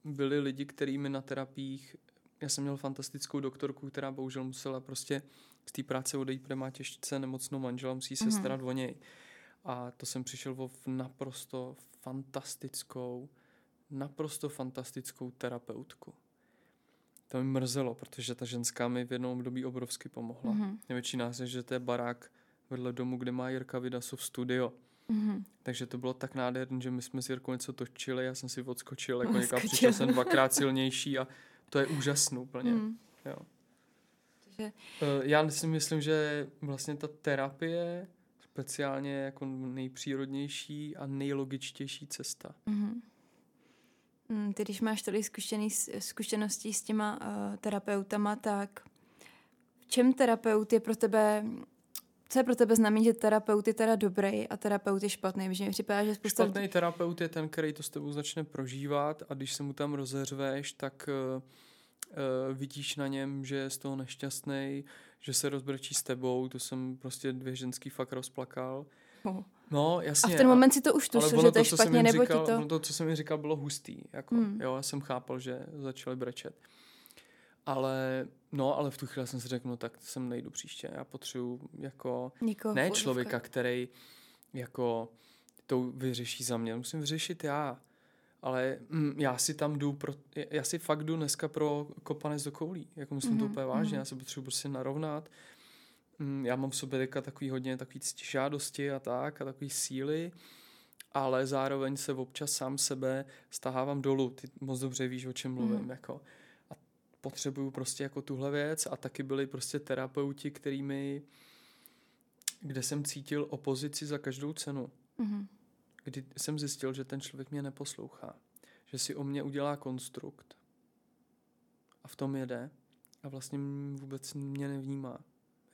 byli lidi, kterými na terapiích, já jsem měl fantastickou doktorku, která bohužel musela prostě z té práce odejít, protože má těžce nemocnou manžela, musí se mm-hmm. starat o něj. A to jsem přišel o naprosto fantastickou, naprosto fantastickou terapeutku. To mi mrzelo, protože ta ženská mi v jednom období obrovsky pomohla. Mm-hmm. Největší nás je, že to je barák vedle domu, kde má Jirka Vidasov studio. Mm-hmm. Takže to bylo tak nádherné, že my jsme s Jirkou něco točili, já jsem si odskočil, jako někam přišel jsem dvakrát silnější a to je úžasné úplně. Mm. Jo. Takže... Eh, já si myslím, že vlastně ta terapie speciálně jako nejpřírodnější a nejlogičtější cesta. Mm-hmm. Ty, když máš tady zkušený, zkušeností s těma uh, terapeutama, tak v čem terapeut je pro tebe co je pro tebe znamení, že terapeut je teda dobrý a terapeut je špatný? Že mi připadá, že spousta... Špatný terapeut je ten, který to s tebou začne prožívat a když se mu tam rozeřveš, tak uh, uh, vidíš na něm, že je z toho nešťastný, že se rozbrčí s tebou, to jsem prostě dvě ženský fakt rozplakal. Oh. No, jasně. A v ten moment si to už tušil, že to je špatně, nebo říkal, ti to... to, co jsem mi říkal, bylo hustý. Jako, hmm. Jo, já jsem chápal, že začali brečet. Ale no, ale v tu chvíli jsem si řekl, no tak sem nejdu příště. Já potřebuji jako Nikoho ne člověka, který jako to vyřeší za mě. Musím vyřešit já. Ale mm, já si tam jdu, pro, já si fakt jdu dneska pro kopanec do koulí. Jako myslím mm-hmm. to mhm, úplně vážně. Mm-hmm. Já se potřebuji prostě narovnat. Mm, já mám v sobě teďka takový hodně takový žádosti a tak a takový síly ale zároveň se občas sám sebe stahávám dolů. Ty moc dobře víš, o čem mluvím. Mm. Jako potřebuju prostě jako tuhle věc a taky byli prostě terapeuti, kterými, kde jsem cítil opozici za každou cenu. Mm-hmm. Kdy jsem zjistil, že ten člověk mě neposlouchá. Že si o mě udělá konstrukt a v tom jede a vlastně vůbec mě nevnímá.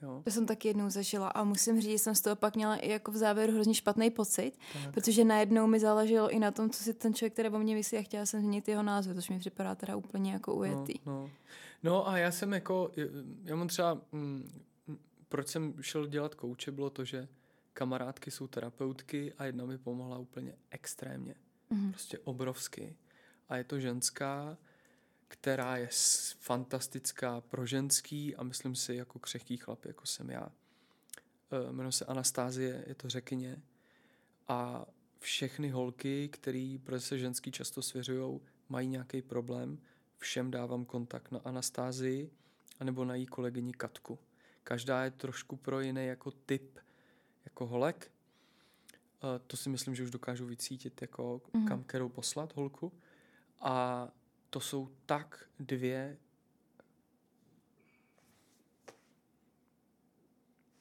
Jo. To jsem taky jednou zažila a musím říct, že jsem z toho pak měla i jako v závěru hrozně špatný pocit, tak. protože najednou mi záleželo i na tom, co si ten člověk který o mě myslí a chtěla jsem změnit jeho názor, což mi připadá teda úplně jako ujetý. No, no. no a já jsem jako, já mám třeba, mm, proč jsem šel dělat kouče, bylo to, že kamarádky jsou terapeutky a jedna mi pomohla úplně extrémně. Mm-hmm. Prostě obrovsky. A je to ženská, která je fantastická pro ženský a myslím si jako křehký chlap, jako jsem já. E, jmenuje se Anastázie, je to řekyně a všechny holky, který pro se ženský často svěřují, mají nějaký problém, všem dávám kontakt na Anastázii anebo na její kolegyni Katku. Každá je trošku pro jiný jako typ jako holek. E, to si myslím, že už dokážu vycítit, jako mm-hmm. kam kterou poslat holku. A to jsou tak dvě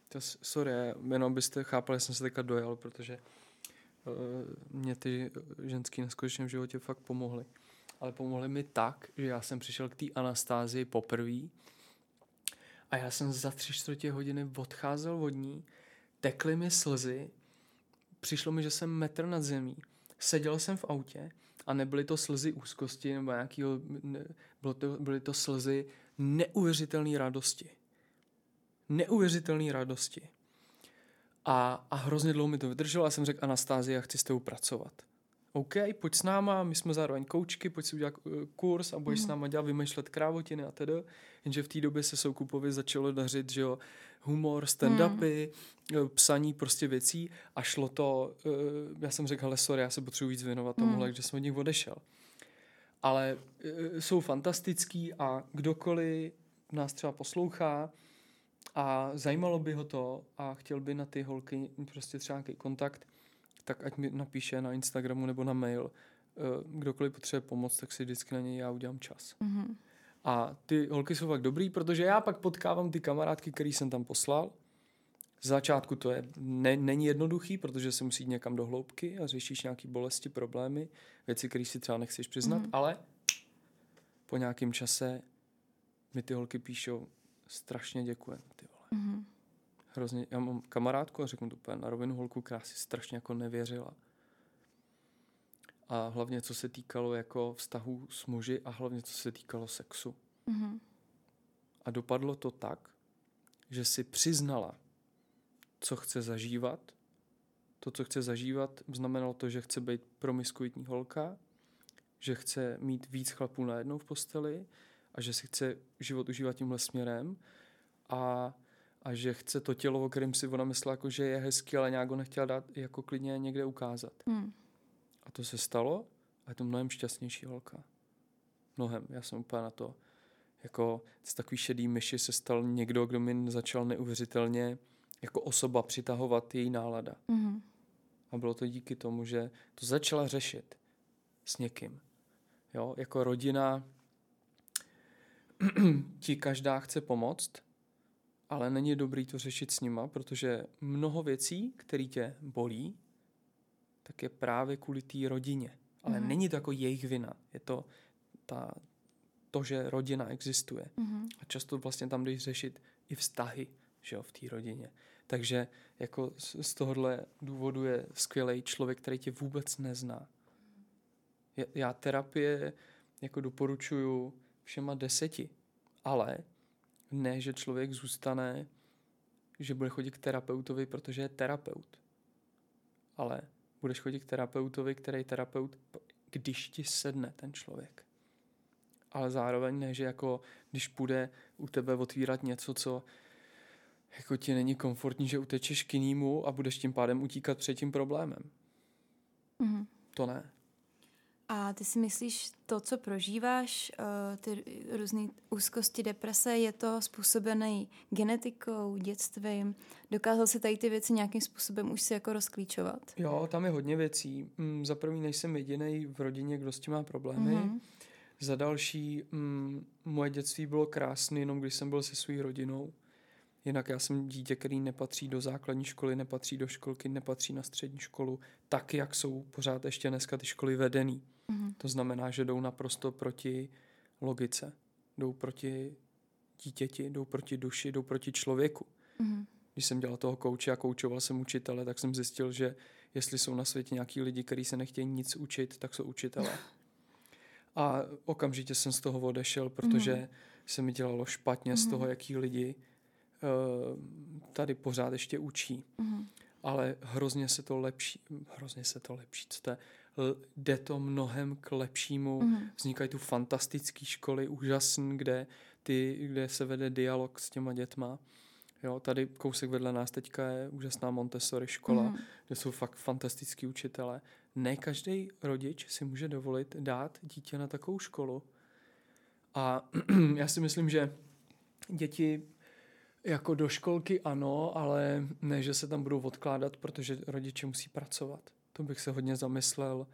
to, sorry, jenom byste chápali, jsem se teďka dojal, protože uh, mě ty ženský neskutečně v životě fakt pomohly. Ale pomohly mi tak, že já jsem přišel k té Anastázii poprvé a já jsem za tři čtvrtě hodiny odcházel od ní, tekly mi slzy, přišlo mi, že jsem metr nad zemí, seděl jsem v autě a nebyly to slzy úzkosti nebo nějakého, ne, bylo to, byly to slzy neuvěřitelné radosti. Neuvěřitelné radosti. A, a hrozně dlouho mi to vydrželo a jsem řekl Anastázii, já chci s tebou pracovat. OK, pojď s náma, my jsme zároveň koučky, pojď si udělat eh, kurz a budeš mm. s náma dělat vymýšlet krávotiny a tedy. Jenže v té době se Soukupovi začalo dařit, že jo, humor, stand-upy, mm. psaní prostě věcí a šlo to, eh, já jsem řekl, hele, sorry, já se potřebuji víc věnovat tomuhle, mm. takže jsem od nich odešel. Ale jsou fantastický a kdokoliv nás třeba poslouchá a zajímalo by ho to a chtěl by na ty holky prostě třeba nějaký kontakt, tak ať mi napíše na Instagramu nebo na mail. Eh, kdokoliv potřebuje pomoc, tak si vždycky na něj já udělám čas. Mm-hmm. A ty holky jsou fakt dobrý, protože já pak potkávám ty kamarádky, který jsem tam poslal. Z začátku to je, ne, není jednoduchý, protože se musí jít někam do hloubky a řešíš nějaké bolesti, problémy, věci, které si třeba nechceš přiznat, mm-hmm. ale po nějakém čase mi ty holky píšou, strašně děkujem, ty vole. Mm-hmm hrozně, já mám kamarádku a řeknu to úplně na rovinu holku, která si strašně jako nevěřila. A hlavně co se týkalo jako vztahu s muži a hlavně co se týkalo sexu. Mm-hmm. A dopadlo to tak, že si přiznala, co chce zažívat. To, co chce zažívat, znamenalo to, že chce být promiskuitní holka, že chce mít víc chlapů najednou v posteli a že si chce život užívat tímhle směrem. A a že chce to tělo, o kterém si ona myslela, jako, že je hezký, ale nějak ho nechtěla dát jako klidně někde ukázat. Hmm. A to se stalo a je to mnohem šťastnější holka. Mnohem. Já jsem úplně na to. Jako z takový šedý myši se stal někdo, kdo mi začal neuvěřitelně jako osoba přitahovat její nálada. Hmm. A bylo to díky tomu, že to začala řešit s někým. Jo, jako rodina ti každá chce pomoct, ale není dobrý to řešit s nima, protože mnoho věcí, které tě bolí, tak je právě kvůli té rodině. Ale mm-hmm. není to jako jejich vina. Je to ta, to, že rodina existuje. Mm-hmm. A často vlastně tam jdeš řešit i vztahy že jo, v té rodině. Takže jako z, z tohohle důvodu je skvělý člověk, který tě vůbec nezná. Já terapie jako doporučuju všema deseti, ale ne, že člověk zůstane, že bude chodit k terapeutovi, protože je terapeut. Ale budeš chodit k terapeutovi, který je terapeut, když ti sedne ten člověk. Ale zároveň ne, že jako když půjde u tebe otvírat něco, co jako ti není komfortní, že utečeš k jinému a budeš tím pádem utíkat před tím problémem. Mm-hmm. To ne. A ty si myslíš, to, co prožíváš, eh, ty různé úzkosti, deprese, je to způsobené genetikou, dětstvím? Dokázal si tady ty věci nějakým způsobem už si jako rozklíčovat? Jo, tam je hodně věcí. Mm, za první nejsem jediný v rodině, kdo s tím má problémy. Mm-hmm. Za další, mm, moje dětství bylo krásné, jenom když jsem byl se svou rodinou. Jinak já jsem dítě, který nepatří do základní školy, nepatří do školky, nepatří na střední školu, tak, jak jsou pořád ještě dneska ty školy vedený. Mm-hmm. To znamená, že jdou naprosto proti logice, jdou proti dítěti, jdou proti duši, jdou proti člověku. Mm-hmm. Když jsem dělal toho kouče a koučoval jsem učitele, tak jsem zjistil, že jestli jsou na světě nějaký lidi, kteří se nechtějí nic učit, tak jsou učitelé. A okamžitě jsem z toho odešel, protože mm-hmm. se mi dělalo špatně mm-hmm. z toho, jaký lidi uh, tady pořád ještě učí. Mm-hmm. Ale hrozně se to lepší, hrozně se to lepší, co to je, jde to mnohem k lepšímu. Mm-hmm. Vznikají tu fantastické školy, úžasný, kde, ty, kde se vede dialog s těma dětma. Jo, tady kousek vedle nás teďka je úžasná Montessori škola, mm. kde jsou fakt fantastický učitelé. Ne každý rodič si může dovolit dát dítě na takovou školu. A já si myslím, že děti jako do školky ano, ale ne, že se tam budou odkládat, protože rodiče musí pracovat. To bych se hodně zamyslel.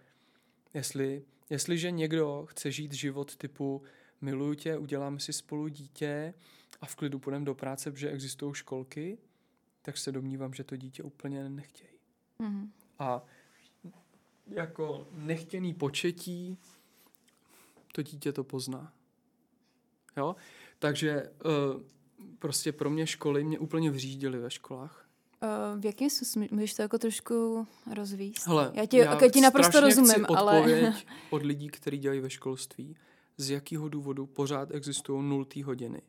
Jestli, jestliže někdo chce žít život typu miluju tě, uděláme si spolu dítě a v klidu půjdeme do práce, protože existují školky, tak se domnívám, že to dítě úplně nechtějí. Mm-hmm. A jako nechtěný početí, to dítě to pozná. Jo? Takže uh, prostě pro mě školy mě úplně vřídily ve školách. Uh, v jakém smyslu? Můžeš to jako trošku rozvíst? Hele, já ti, já ti naprosto rozumím, ale... od lidí, kteří dělají ve školství, z jakého důvodu pořád existují nultý hodiny.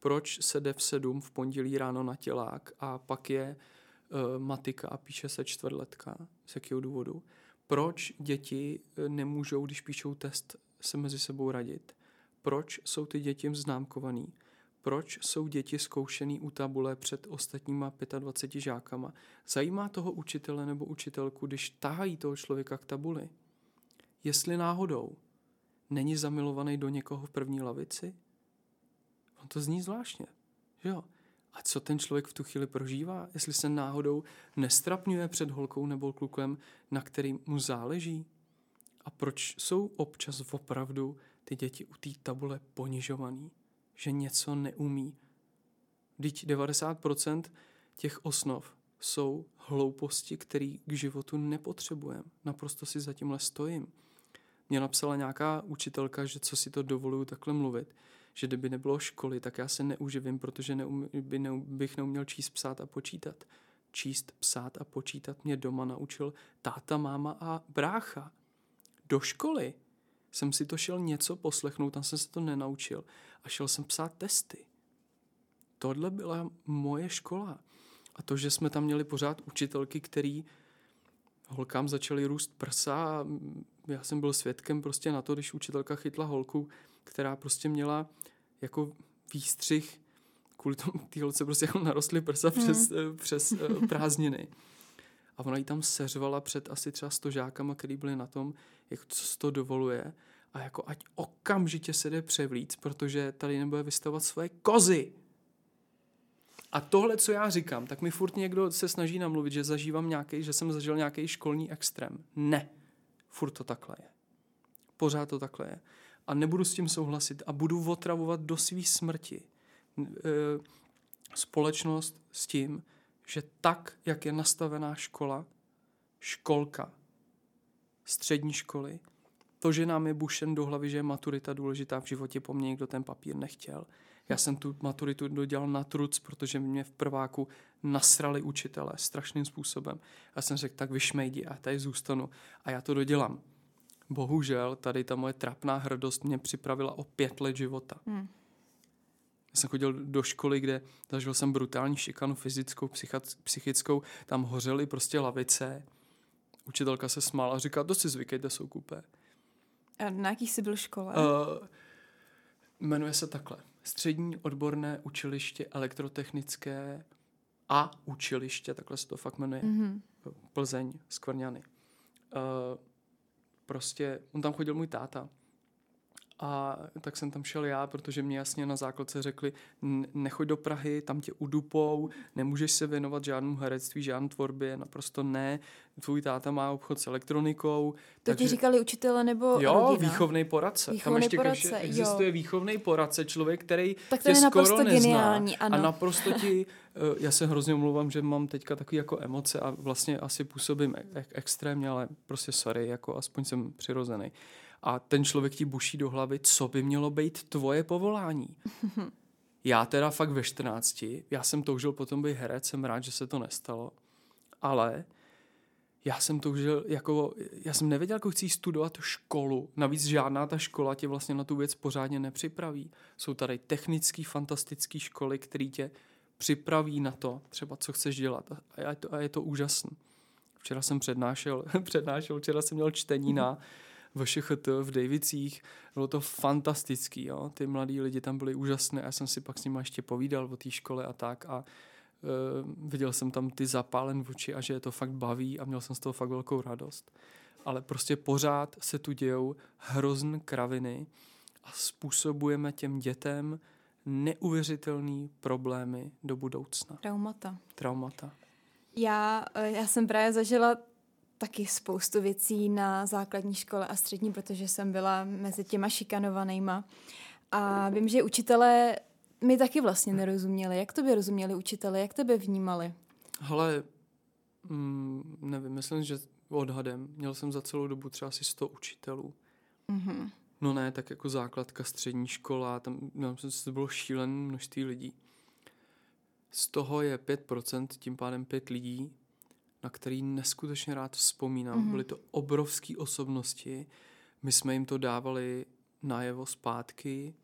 Proč se jde v sedm v pondělí ráno na tělák a pak je uh, matika a píše se čtvrtletka? Z jakého důvodu? Proč děti eh, nemůžou, když píšou test, se mezi sebou radit? Proč jsou ty děti známkovaný? Proč jsou děti zkoušený u tabule před ostatníma 25 žákama? Zajímá toho učitele nebo učitelku, když tahají toho člověka k tabuli? Jestli náhodou není zamilovaný do někoho v první lavici? On to zní zvláštně, že jo? A co ten člověk v tu chvíli prožívá? Jestli se náhodou nestrapňuje před holkou nebo klukem, na který mu záleží? A proč jsou občas opravdu ty děti u té tabule ponižovaný? Že něco neumí? Vždyť 90% těch osnov jsou hlouposti, které k životu nepotřebujeme. Naprosto si za tímhle stojím. Mě napsala nějaká učitelka, že co si to dovoluju takhle mluvit, že kdyby nebylo školy, tak já se neuživím, protože neum, by ne, bych neuměl číst, psát a počítat. Číst, psát a počítat mě doma naučil táta, máma a brácha. Do školy jsem si to šel něco poslechnout, tam jsem se to nenaučil a šel jsem psát testy. Tohle byla moje škola. A to, že jsme tam měli pořád učitelky, který holkám začaly růst prsa a já jsem byl svědkem prostě na to, když učitelka chytla holku, která prostě měla jako výstřih kvůli tomu ty holce prostě jako narostly prsa mm. přes, eh, přes uh, prázdniny. A ona ji tam seřvala před asi třeba stožákama, který byli na tom, jak co to dovoluje a jako ať okamžitě se jde převlíc, protože tady nebude vystavovat své kozy. A tohle, co já říkám, tak mi furt někdo se snaží namluvit, že zažívám nějaký, že jsem zažil nějaký školní extrém. Ne. Furt to takhle je. Pořád to takhle je. A nebudu s tím souhlasit a budu otravovat do své smrti e, společnost s tím, že tak, jak je nastavená škola, školka, střední školy, to, že nám je bušen do hlavy, že je maturita důležitá v životě, po mně někdo ten papír nechtěl. Já jsem tu maturitu dodělal na truc, protože mě v prváku nasrali učitelé strašným způsobem. Já jsem řekl, tak vyšmejdi a tady zůstanu. A já to dodělám. Bohužel tady ta moje trapná hrdost mě připravila o pět let života. Hmm. Já jsem chodil do školy, kde zažil jsem brutální šikanu fyzickou, psychickou, tam hořely prostě lavice. Učitelka se smála a říká, to si zvykejte, jsou kupé. A na jaký jsi byl škole? Uh, jmenuje se takhle. Střední odborné učiliště elektrotechnické a učiliště, takhle se to fakt jmenuje. Mm-hmm. Plzeň, Skvrňany. Uh, prostě, on tam chodil můj táta. A tak jsem tam šel já, protože mě jasně na základce řekli, nechoď do Prahy, tam tě udupou, nemůžeš se věnovat žádnému herectví, žádné tvorbě, naprosto ne. Tvůj táta má obchod s elektronikou. To takže... ti říkali učitele nebo Jo, rodina? výchovný poradce. Výchovný tam ještě poradce, jo. existuje výchovný poradce, člověk, který tak tě skoro nezná. Geniální, ano. A naprosto ti, eh, já se hrozně omlouvám, že mám teďka takové jako emoce a vlastně asi působím ek- extrémně, ale prostě sorry, jako aspoň jsem přirozený a ten člověk ti buší do hlavy, co by mělo být tvoje povolání. Já teda fakt ve 14, já jsem toužil potom být herec, jsem rád, že se to nestalo, ale já jsem toužil, jako, já jsem nevěděl, jako chci studovat školu. Navíc žádná ta škola tě vlastně na tu věc pořádně nepřipraví. Jsou tady technické, fantastické školy, které tě připraví na to, třeba co chceš dělat. A je to, a je to úžasné. Včera jsem přednášel, přednášel, včera jsem měl čtení na VŠHT v Davicích. Bylo to fantastický, jo. Ty mladí lidi tam byli úžasné. Já jsem si pak s nimi ještě povídal o té škole a tak a uh, viděl jsem tam ty zapálen v oči a že je to fakt baví a měl jsem z toho fakt velkou radost. Ale prostě pořád se tu dějou hrozn kraviny a způsobujeme těm dětem neuvěřitelné problémy do budoucna. Traumata. Traumata. Já, eh, já jsem právě zažila taky spoustu věcí na základní škole a střední, protože jsem byla mezi těma šikanovanýma. A vím, že učitelé mi taky vlastně nerozuměli. Jak to by rozuměli učitele? Jak tebe vnímali? Hele, mm, nevím, myslím, že odhadem. Měl jsem za celou dobu třeba asi 100 učitelů. Mm-hmm. No ne, tak jako základka, střední škola, tam, no, to bylo šílené množství lidí. z toho je 5%, tím pádem 5 lidí, na který neskutečně rád vzpomínám. Mm-hmm. Byly to obrovské osobnosti, my jsme jim to dávali najevo zpátky,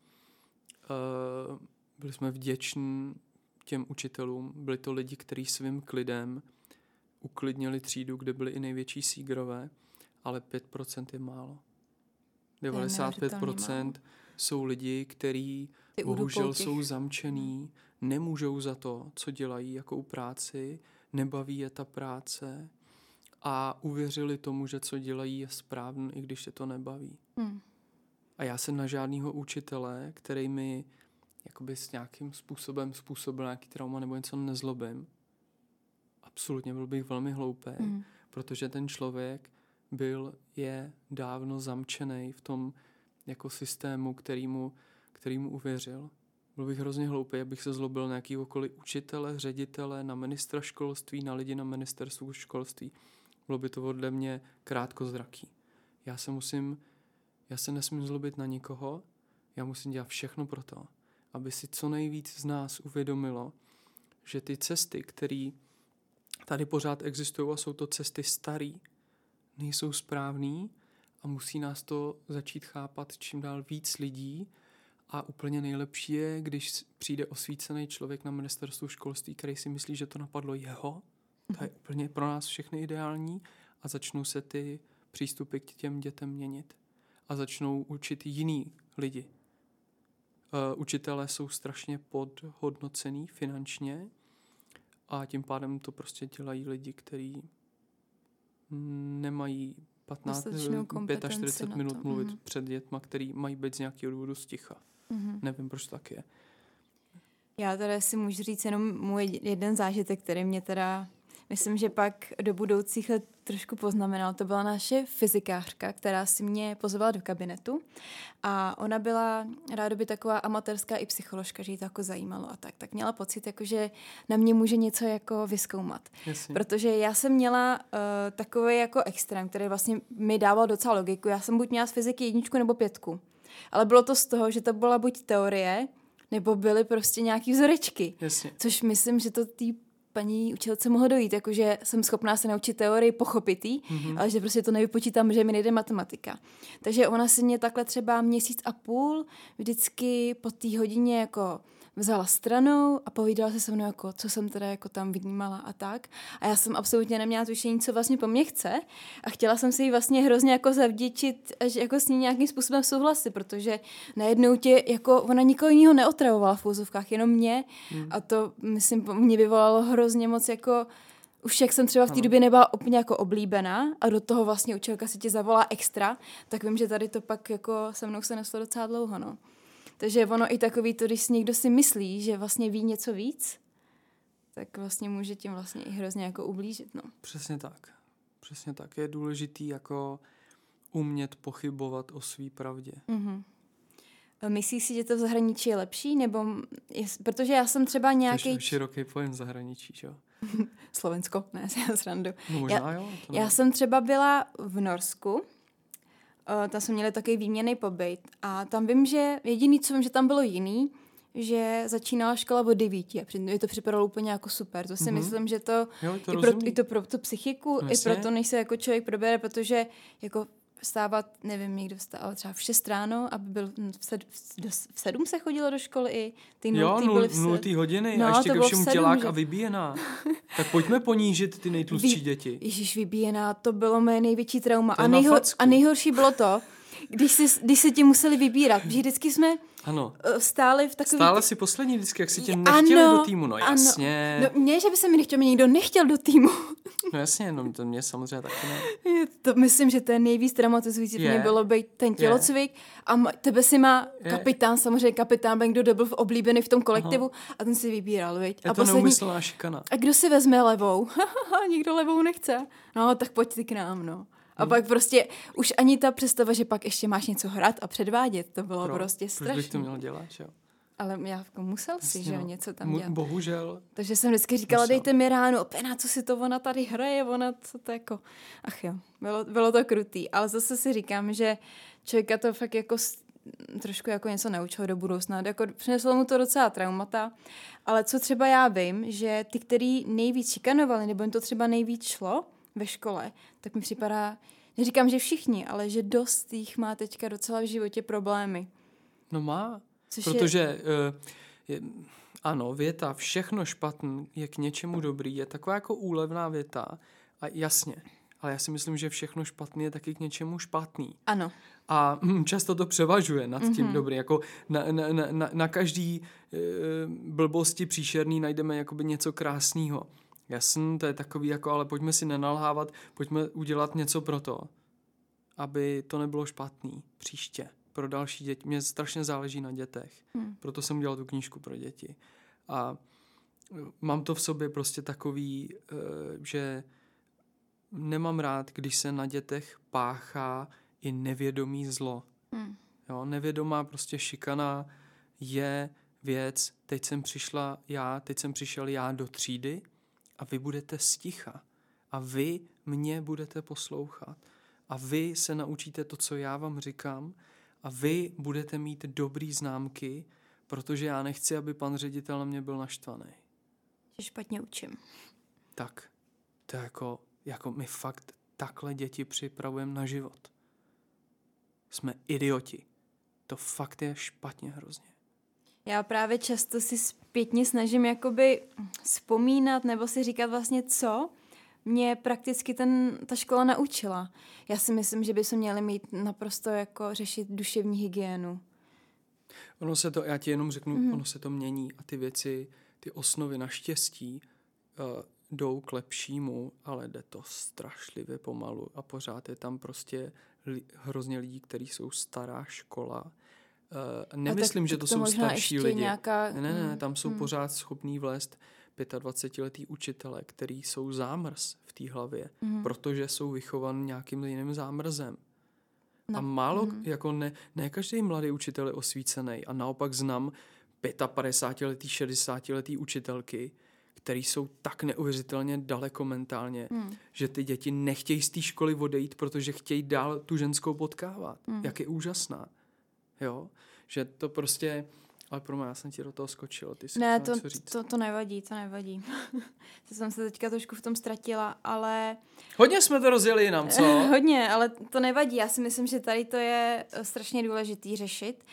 uh, byli jsme vděční těm učitelům, byli to lidi, kteří svým klidem uklidnili třídu, kde byly i největší sígrové, ale 5% je málo. 95% jsou lidi, kteří bohužel jsou zamčený, nemůžou za to, co dělají, jakou práci, nebaví je ta práce a uvěřili tomu, že co dělají je správné, i když se to nebaví. Hmm. A já se na žádného učitele, který mi jakoby s nějakým způsobem způsobil nějaký trauma nebo něco nezlobím, absolutně byl bych velmi hloupý, hmm. protože ten člověk byl, je dávno zamčený v tom jako systému, kterýmu, kterýmu uvěřil. Byl bych hrozně hloupý, abych se zlobil na jakýkoliv učitele, ředitele, na ministra školství, na lidi na ministerstvu školství. Bylo by to ode mě krátkozraký. Já se musím, já se nesmím zlobit na nikoho, já musím dělat všechno pro to, aby si co nejvíc z nás uvědomilo, že ty cesty, které tady pořád existují a jsou to cesty staré, nejsou správný a musí nás to začít chápat čím dál víc lidí a úplně nejlepší je, když přijde osvícený člověk na ministerstvu školství, který si myslí, že to napadlo jeho, to je mhm. úplně pro nás všechny ideální a začnou se ty přístupy k těm dětem měnit a začnou učit jiný lidi. Uh, učitelé jsou strašně podhodnocený finančně a tím pádem to prostě dělají lidi, kteří nemají 15, 45 minut to. mluvit mm-hmm. před dětma, který mají být z nějakého důvodu sticha. Mm-hmm. Nevím, proč tak je. Já teda si můžu říct jenom můj jeden zážitek, který mě teda myslím, že pak do budoucích let trošku poznamenal. To byla naše fyzikářka, která si mě pozvala do kabinetu a ona byla rádoby taková amatérská i psycholožka, že jí to jako zajímalo a tak. Tak měla pocit, jako, že na mě může něco jako vyskoumat. Jasně. Protože já jsem měla uh, takový jako extrém, který vlastně mi dával docela logiku. Já jsem buď měla z fyziky jedničku nebo pětku. Ale bylo to z toho, že to byla buď teorie, nebo byly prostě nějaký vzorečky. Jasně. Což myslím, že to tý paní učitelce mohlo dojít, jakože jsem schopná se naučit teorii, pochopit mm-hmm. ale že prostě to nevypočítám, že mi nejde matematika. Takže ona si mě takhle třeba měsíc a půl vždycky po té hodině jako vzala stranou a povídala se se mnou, jako, co jsem teda jako tam vnímala a tak. A já jsem absolutně neměla tušení, co vlastně po mně chce a chtěla jsem si ji vlastně hrozně jako zavděčit, že jako s ní nějakým způsobem souhlasit, protože najednou tě, jako ona nikoho jiného neotravovala v úzovkách, jenom mě hmm. a to, myslím, mě vyvolalo hrozně moc jako už jak jsem třeba v té době nebyla úplně jako oblíbená a do toho vlastně učitelka si tě zavolá extra, tak vím, že tady to pak jako se mnou se neslo docela dlouho, no. Takže ono i takový to, když někdo si myslí, že vlastně ví něco víc, tak vlastně může tím vlastně i hrozně jako ublížit, no. Přesně tak. Přesně tak. Je důležitý jako umět pochybovat o své pravdě. Mm-hmm. Myslíš si, že to v zahraničí je lepší? Nebo je, protože já jsem třeba nějaký... To je široký pojem zahraničí, jo? Slovensko, ne, já srandu. No možná já, jo. Já jsem třeba byla v Norsku Uh, tam jsme měli takový výměný pobyt a tam vím, že jediný, co vím, že tam bylo jiný, že začínala škola od devíti a mi to připadalo úplně jako super. To si mm-hmm. myslím, že to, jo, to i, pro, i to pro tu psychiku, no, i pro to, než se jako člověk probere, protože jako vstávat, nevím, někdo vstával třeba v 6 ráno, aby byl v, sed, v 7 se chodilo do školy i ty nultý jo, nul, byly v nultý hodiny no, a ještě ke všemu tělák že... a vybíjená. tak pojďme ponížit ty nejtlustší Vy... děti. Ježíš, vybíjená, to bylo moje největší trauma. A, nejho... a nejhorší bylo to, když, si, když se ti museli vybírat. Vždycky jsme ano. Eh, stáli v takový... Stále si poslední vždycky, jak si tě nechtěli ano, do týmu, no jasně. Ano. No, mě, že by se mi nechtěl, mě nikdo nechtěl do týmu. no jasně, no to mě samozřejmě taky ne. Je to, myslím, že to je nejvíc dramatizující pro mě bylo být ten tělocvik a tebe si má je. kapitán, samozřejmě kapitán, ben, kdo byl oblíbený v tom kolektivu Aha. a ten si vybíral, viď? Je a to poslední... šikana. A kdo si vezme levou? Nikdo levou nechce. No, tak pojď ty k nám, no. A hmm. pak prostě už ani ta představa, že pak ještě máš něco hrát a předvádět, to bylo Pro, prostě strašné. Proč bych to měl dělat, jo? Ale já jako musel si, Jasně, že jo, no. něco tam dělat. Bohužel. Takže jsem vždycky říkala, musel. dejte mi ráno, pena, co si to ona tady hraje, ona, co to jako... Ach jo, bylo, bylo to krutý. Ale zase si říkám, že člověka to fakt jako trošku jako něco naučilo do budoucna. Jako přineslo mu to docela traumata, ale co třeba já vím, že ty, který nejvíc šikanovali, nebo jim to třeba nejvíc šlo ve škole, tak mi připadá, neříkám, že všichni, ale že dost jich má teďka docela v životě problémy. No má, Což protože je... Uh, je, ano, věta všechno špatný je k něčemu dobrý, je taková jako úlevná věta a jasně, ale já si myslím, že všechno špatný je taky k něčemu špatný. Ano. A hm, často to převažuje nad tím mm-hmm. dobrý. Jako na, na, na, na každý e, blbosti příšerný najdeme jakoby něco krásného. Jasný, to je takový jako, ale pojďme si nenalhávat, pojďme udělat něco pro to, aby to nebylo špatný příště pro další děti. Mně strašně záleží na dětech, hmm. proto jsem udělal tu knížku pro děti. A mám to v sobě prostě takový, eh, že nemám rád, když se na dětech páchá i nevědomý zlo. Hmm. Jo, nevědomá prostě šikana je věc, teď jsem přišla já, teď jsem přišel já do třídy a vy budete sticha. A vy mě budete poslouchat. A vy se naučíte to, co já vám říkám a vy budete mít dobrý známky, protože já nechci, aby pan ředitel na mě byl naštvaný. Že špatně učím. Tak, to je jako, jako my fakt takhle děti připravujeme na život. Jsme idioti. To fakt je špatně hrozně. Já právě často si zpětně snažím jakoby vzpomínat nebo si říkat vlastně co mě prakticky ten, ta škola naučila. Já si myslím, že by se měli mít naprosto jako řešit duševní hygienu. Ono se to, já ti jenom řeknu, mm-hmm. ono se to mění a ty věci, ty osnovy naštěstí uh, jdou k lepšímu, ale jde to strašlivě pomalu a pořád je tam prostě li, hrozně lidí, kteří jsou stará škola. Uh, nemyslím, tak, že to, to jsou starší lidi. Nějaká... Ne, ne, ne, tam jsou hmm. pořád schopní vlézt 25-letý učitele, který jsou zámrz v té hlavě, mm. protože jsou vychovaní nějakým jiným zámrzem. No. A málo, mm. jako ne, ne každý mladý učitel je osvícený a naopak znám 55-letý, 60-letý učitelky, který jsou tak neuvěřitelně daleko mentálně, mm. že ty děti nechtějí z té školy odejít, protože chtějí dál tu ženskou potkávat. Mm. Jak je úžasná. Jo? Že to prostě ale pro mě, já jsem ti do toho skočil. Ty ne, to, to, to nevadí, to nevadí. to jsem se teďka trošku v tom ztratila, ale... Hodně jsme to rozjeli jinam, co? Hodně, ale to nevadí. Já si myslím, že tady to je eh, strašně důležitý řešit.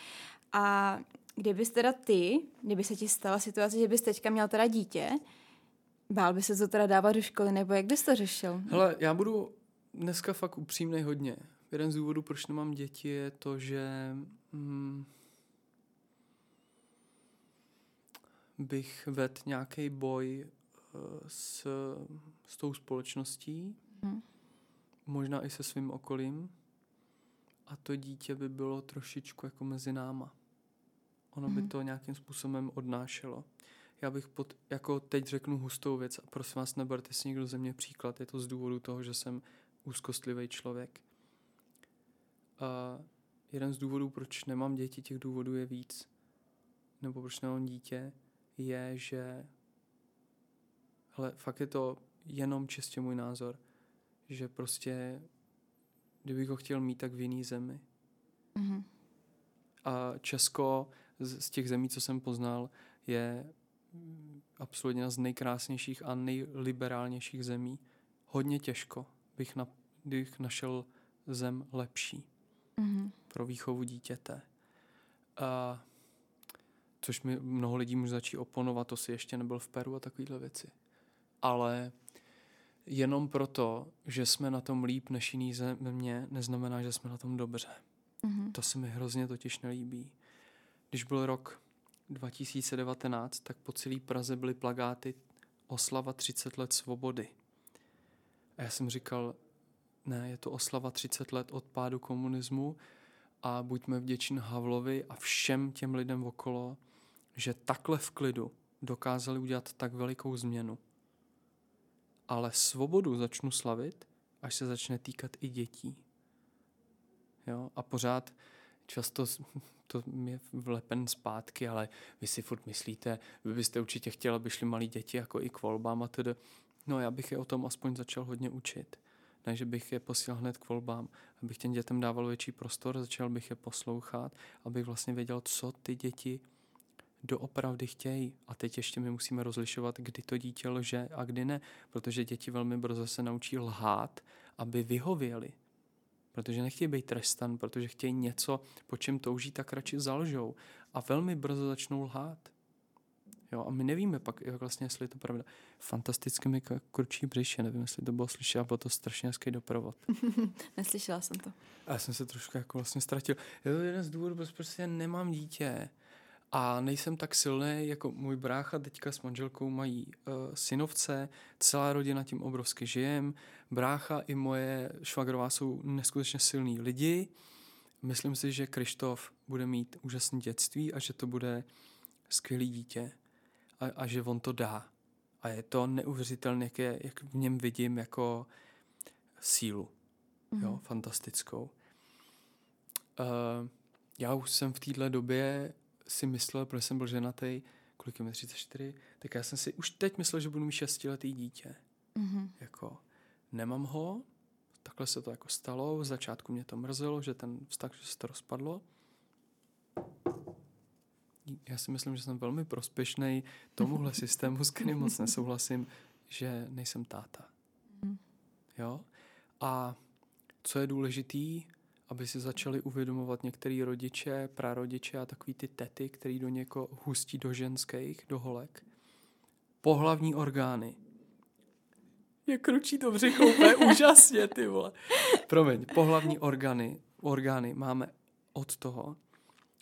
A kdybys teda ty, kdyby se ti stala situace, že bys teďka měl teda dítě, bál by se to teda dávat do školy, nebo jak bys to řešil? Hele, já budu dneska fakt upřímný hodně. Jeden z důvodů, proč nemám děti, je to, že... Hmm, bych vedl nějaký boj uh, s, s tou společností, hmm. možná i se svým okolím a to dítě by bylo trošičku jako mezi náma. Ono hmm. by to nějakým způsobem odnášelo. Já bych pod, jako teď řeknu hustou věc a prosím vás, neberte si někdo ze mě příklad. Je to z důvodu toho, že jsem úzkostlivý člověk. A jeden z důvodů, proč nemám děti, těch důvodů je víc. Nebo proč nemám dítě, je, že hele, fakt je to jenom čistě můj názor, že prostě kdybych ho chtěl mít, tak v jiný zemi. Mm-hmm. A Česko z, z těch zemí, co jsem poznal, je absolutně jedna z nejkrásnějších a nejliberálnějších zemí. Hodně těžko bych, na, bych našel zem lepší mm-hmm. Pro výchovu dítěte. A což mi mnoho lidí může začít oponovat, to si ještě nebyl v Peru a takovéhle věci. Ale jenom proto, že jsme na tom líp než jiný země, neznamená, že jsme na tom dobře. Mm-hmm. To se mi hrozně totiž nelíbí. Když byl rok 2019, tak po celé Praze byly plagáty oslava 30 let svobody. A já jsem říkal, ne, je to oslava 30 let od pádu komunismu a buďme vděční Havlovi a všem těm lidem okolo, že takhle v klidu dokázali udělat tak velikou změnu. Ale svobodu začnu slavit, až se začne týkat i dětí. Jo? A pořád často to je vlepen zpátky, ale vy si furt myslíte, vy byste určitě chtěli, aby šli malí děti jako i k volbám a tedy. No já bych je o tom aspoň začal hodně učit. Ne, že bych je posílal hned k volbám, abych těm dětem dával větší prostor, začal bych je poslouchat, abych vlastně věděl, co ty děti doopravdy chtějí. A teď ještě my musíme rozlišovat, kdy to dítě lže a kdy ne, protože děti velmi brzo se naučí lhát, aby vyhověli. Protože nechtějí být trestan, protože chtějí něco, po čem touží, tak radši zalžou. A velmi brzo začnou lhát. Jo, a my nevíme pak, jak vlastně, jestli je to pravda. Fantasticky mi kručí břiše, nevím, jestli to bylo slyšet, bylo to strašně hezký doprovod. Neslyšela jsem to. A já jsem se trošku jako vlastně ztratil. Je to jeden z důvodů, protože prostě nemám dítě a nejsem tak silný, jako můj brácha teďka s manželkou mají uh, synovce, celá rodina tím obrovsky žijem, brácha i moje švagrová jsou neskutečně silní lidi, myslím si, že Krištof bude mít úžasné dětství a že to bude skvělý dítě a, a že on to dá. A je to neuvěřitelné, jak, je, jak v něm vidím jako sílu. Mm-hmm. Jo, fantastickou. Uh, já už jsem v téhle době si myslel, protože jsem byl ženatý, kolik je mi 34, tak já jsem si už teď myslel, že budu mít šestiletý dítě. Mm-hmm. Jako, nemám ho, takhle se to jako stalo, v začátku mě to mrzelo, že ten vztah, že se to rozpadlo. Já si myslím, že jsem velmi prospěšný tomuhle systému, s kterým moc nesouhlasím, že nejsem táta. Mm. Jo? A co je důležitý, aby si začali uvědomovat některý rodiče, prarodiče a takový ty tety, který do něko hustí do ženských, do holek. Pohlavní orgány. Je kručí to břicho úplně úžasně, ty vole. Promiň, pohlavní orgány, orgány máme od toho,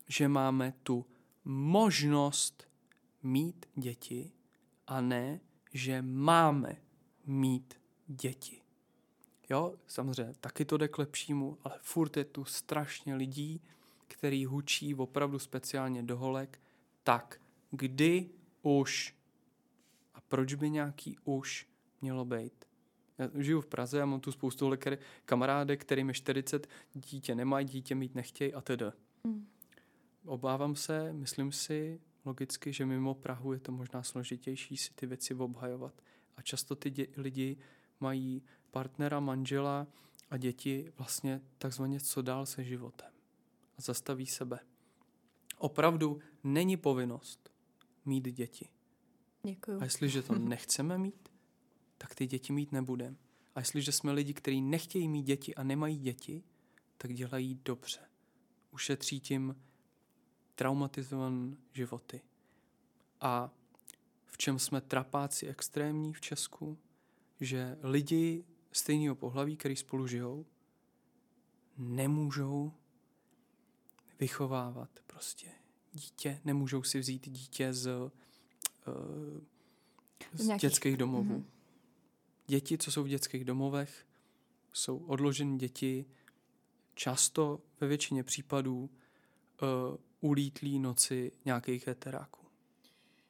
že máme tu možnost mít děti a ne, že máme mít děti. Jo, samozřejmě, taky to jde k lepšímu, ale furt je tu strašně lidí, který hučí opravdu speciálně do holek, tak kdy už a proč by nějaký už mělo být? Já žiju v Praze a mám tu spoustu kamarádek, kterým je 40, dítě nemají, dítě mít nechtějí a tedy. Mm. Obávám se, myslím si logicky, že mimo Prahu je to možná složitější si ty věci obhajovat. A často ty dě- lidi mají partnera, manžela a děti vlastně takzvaně co dál se životem. A zastaví sebe. Opravdu není povinnost mít děti. Děkuju. A jestliže to nechceme mít, tak ty děti mít nebudeme. A jestliže jsme lidi, kteří nechtějí mít děti a nemají děti, tak dělají dobře. Ušetří tím traumatizované životy. A v čem jsme trapáci extrémní v Česku, že lidi stejného pohlaví, který spolu žijou, nemůžou vychovávat prostě dítě, nemůžou si vzít dítě z, uh, z Nějakých. dětských domovů. Mm-hmm. Děti, co jsou v dětských domovech, jsou odložené děti, často ve většině případů uh, ulítlí noci nějakých heteráků.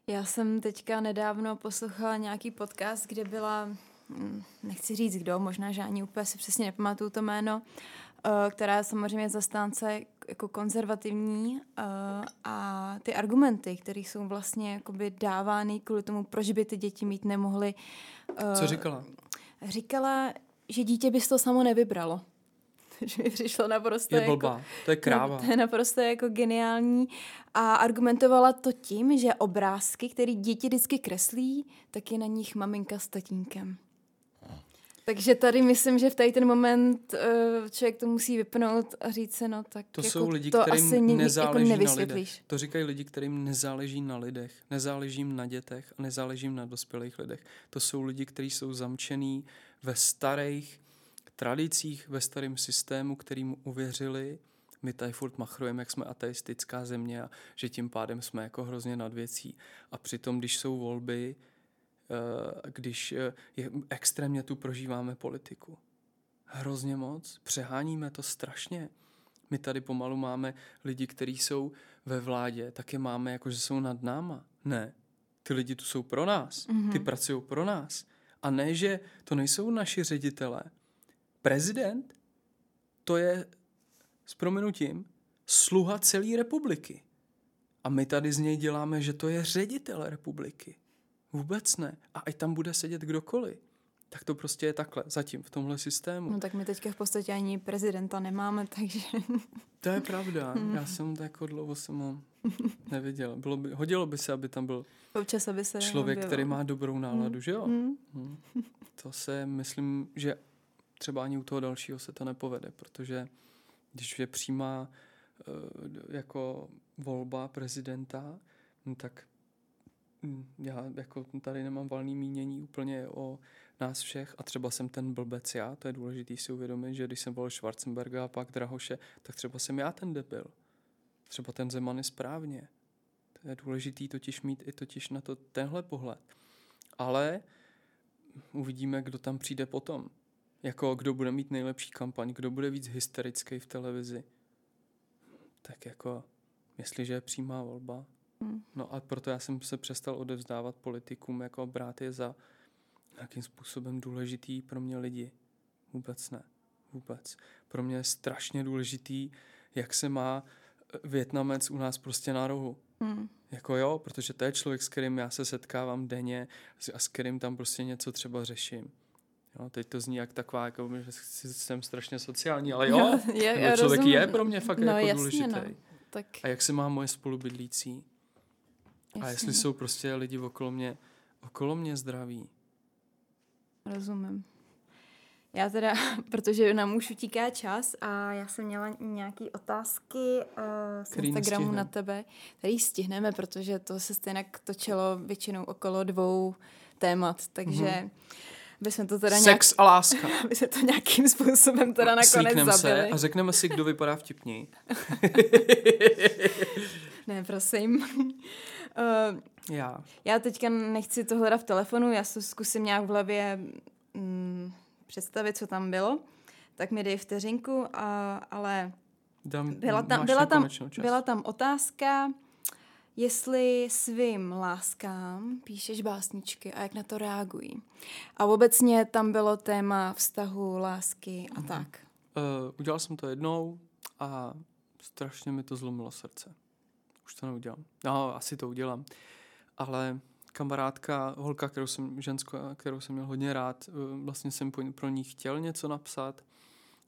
Já jsem teďka nedávno poslouchala nějaký podcast, kde byla Hm, nechci říct kdo, možná, že ani úplně si přesně nepamatuju to jméno, eh, která je samozřejmě zastánce jako konzervativní eh, a ty argumenty, které jsou vlastně jakoby dávány kvůli tomu, proč by ty děti mít nemohly. Co eh, říkala? Říkala, že dítě by to samo nevybralo. že mi přišlo naprosto je jako, blbá. to je kráva. To je naprosto jako geniální a argumentovala to tím, že obrázky, které děti vždycky kreslí, tak je na nich maminka s tatínkem. Takže tady myslím, že v tady ten moment uh, člověk to musí vypnout a říct se, no tak To jako jsou lidi, to kterým asi nezáleží jako na lidech. To říkají lidi, kterým nezáleží na lidech, nezáleží jim na dětech a nezáleží jim na dospělých lidech. To jsou lidi, kteří jsou zamčený ve starých tradicích, ve starém systému, kterým uvěřili, my tady furt machrujeme, jak jsme ateistická země a že tím pádem jsme jako hrozně nad věcí. A přitom, když jsou volby, Eh, když eh, je, extrémně tu prožíváme politiku. Hrozně moc. Přeháníme to strašně. My tady pomalu máme lidi, kteří jsou ve vládě, tak je máme jako, že jsou nad náma. Ne. Ty lidi tu jsou pro nás. Mm-hmm. Ty pracují pro nás. A ne, že to nejsou naši ředitelé. Prezident, to je s prominutím sluha celé republiky. A my tady z něj děláme, že to je ředitel republiky. Vůbec ne. A ať tam bude sedět kdokoliv. Tak to prostě je takhle, zatím v tomhle systému. No tak my teďka v podstatě ani prezidenta nemáme, takže... To je pravda. Já jsem jako dlouho jsem ho neviděl. Bylo by, hodilo by se, aby tam byl Občas, aby se člověk, který má dobrou náladu, Mm. že jo? Mm. Hmm. To se, myslím, že třeba ani u toho dalšího se to nepovede, protože když je přímá eh, jako volba prezidenta, no tak hm, já jako tady nemám valný mínění úplně o nás všech a třeba jsem ten blbec já, to je důležité si uvědomit, že když jsem volil Schwarzenberga a pak Drahoše, tak třeba jsem já ten debil. Třeba ten Zeman je správně. To je důležitý totiž mít i totiž na to tenhle pohled. Ale uvidíme, kdo tam přijde potom. Jako kdo bude mít nejlepší kampaň, kdo bude víc hysterický v televizi. Tak jako, jestliže je přímá volba. Hmm. No a proto já jsem se přestal odevzdávat politikům, jako brát je za nějakým způsobem důležitý pro mě lidi. Vůbec ne. Vůbec. Pro mě je strašně důležitý, jak se má eh, Větnamec u nás prostě na rohu. Mm. Jako jo, protože to je člověk, s kterým já se setkávám denně a s kterým tam prostě něco třeba řeším. Jo, teď to zní jak taková, jako, že jsem strašně sociální, ale jo, je, tenhle člověk rozumím. je pro mě fakt no, jako jasně, důležitý. No. Tak, A jak se má moje spolubydlící? jasně, A jestli jsou prostě lidi okolo mě, okolo mě zdraví. Rozumím. Já teda, protože nám už utíká čas a já jsem měla nějaké otázky uh, z Který Instagramu nestihneme. na tebe, který stihneme, protože to se stejně točilo většinou okolo dvou témat, takže mm-hmm. Bychom to teda nějak, Sex a láska. by se to nějakým způsobem teda nakonec Slíkneme zabili. se a řekneme si, kdo vypadá vtipněji. Ne, prosím. uh, Já. Já teďka nechci to hledat v telefonu, já se zkusím nějak v hlavě mm, představit, co tam bylo. Tak mi dej vteřinku, a, ale Dám, byla tam, byla, tam, byla tam otázka, jestli svým láskám píšeš básničky a jak na to reagují. A obecně tam bylo téma vztahu, lásky a tak. Uh, udělal jsem to jednou a strašně mi to zlomilo srdce. Už to neudělám. No, asi to udělám. Ale kamarádka, holka, kterou jsem, ženskou, kterou jsem měl hodně rád, eh, vlastně jsem pro ní chtěl něco napsat,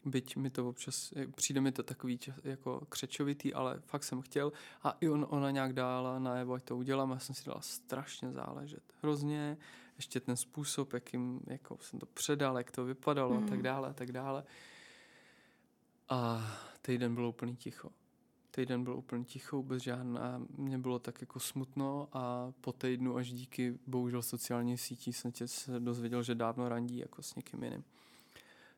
byť mi to občas, eh, přijde mi to takový čas- jako křečovitý, ale fakt jsem chtěl a i on, ona nějak dala najevo, ať to udělám, já jsem si dala strašně záležet. Hrozně, ještě ten způsob, jakým jako jsem to předal, jak to vypadalo a tak Mm. dále a tak dále. A týden bylo úplně ticho. Týden byl úplně ticho, vůbec žádná. Mně bylo tak jako smutno a po týdnu až díky bohužel sociální sítí jsem tě se dozvěděl, že dávno randí jako s někým jiným.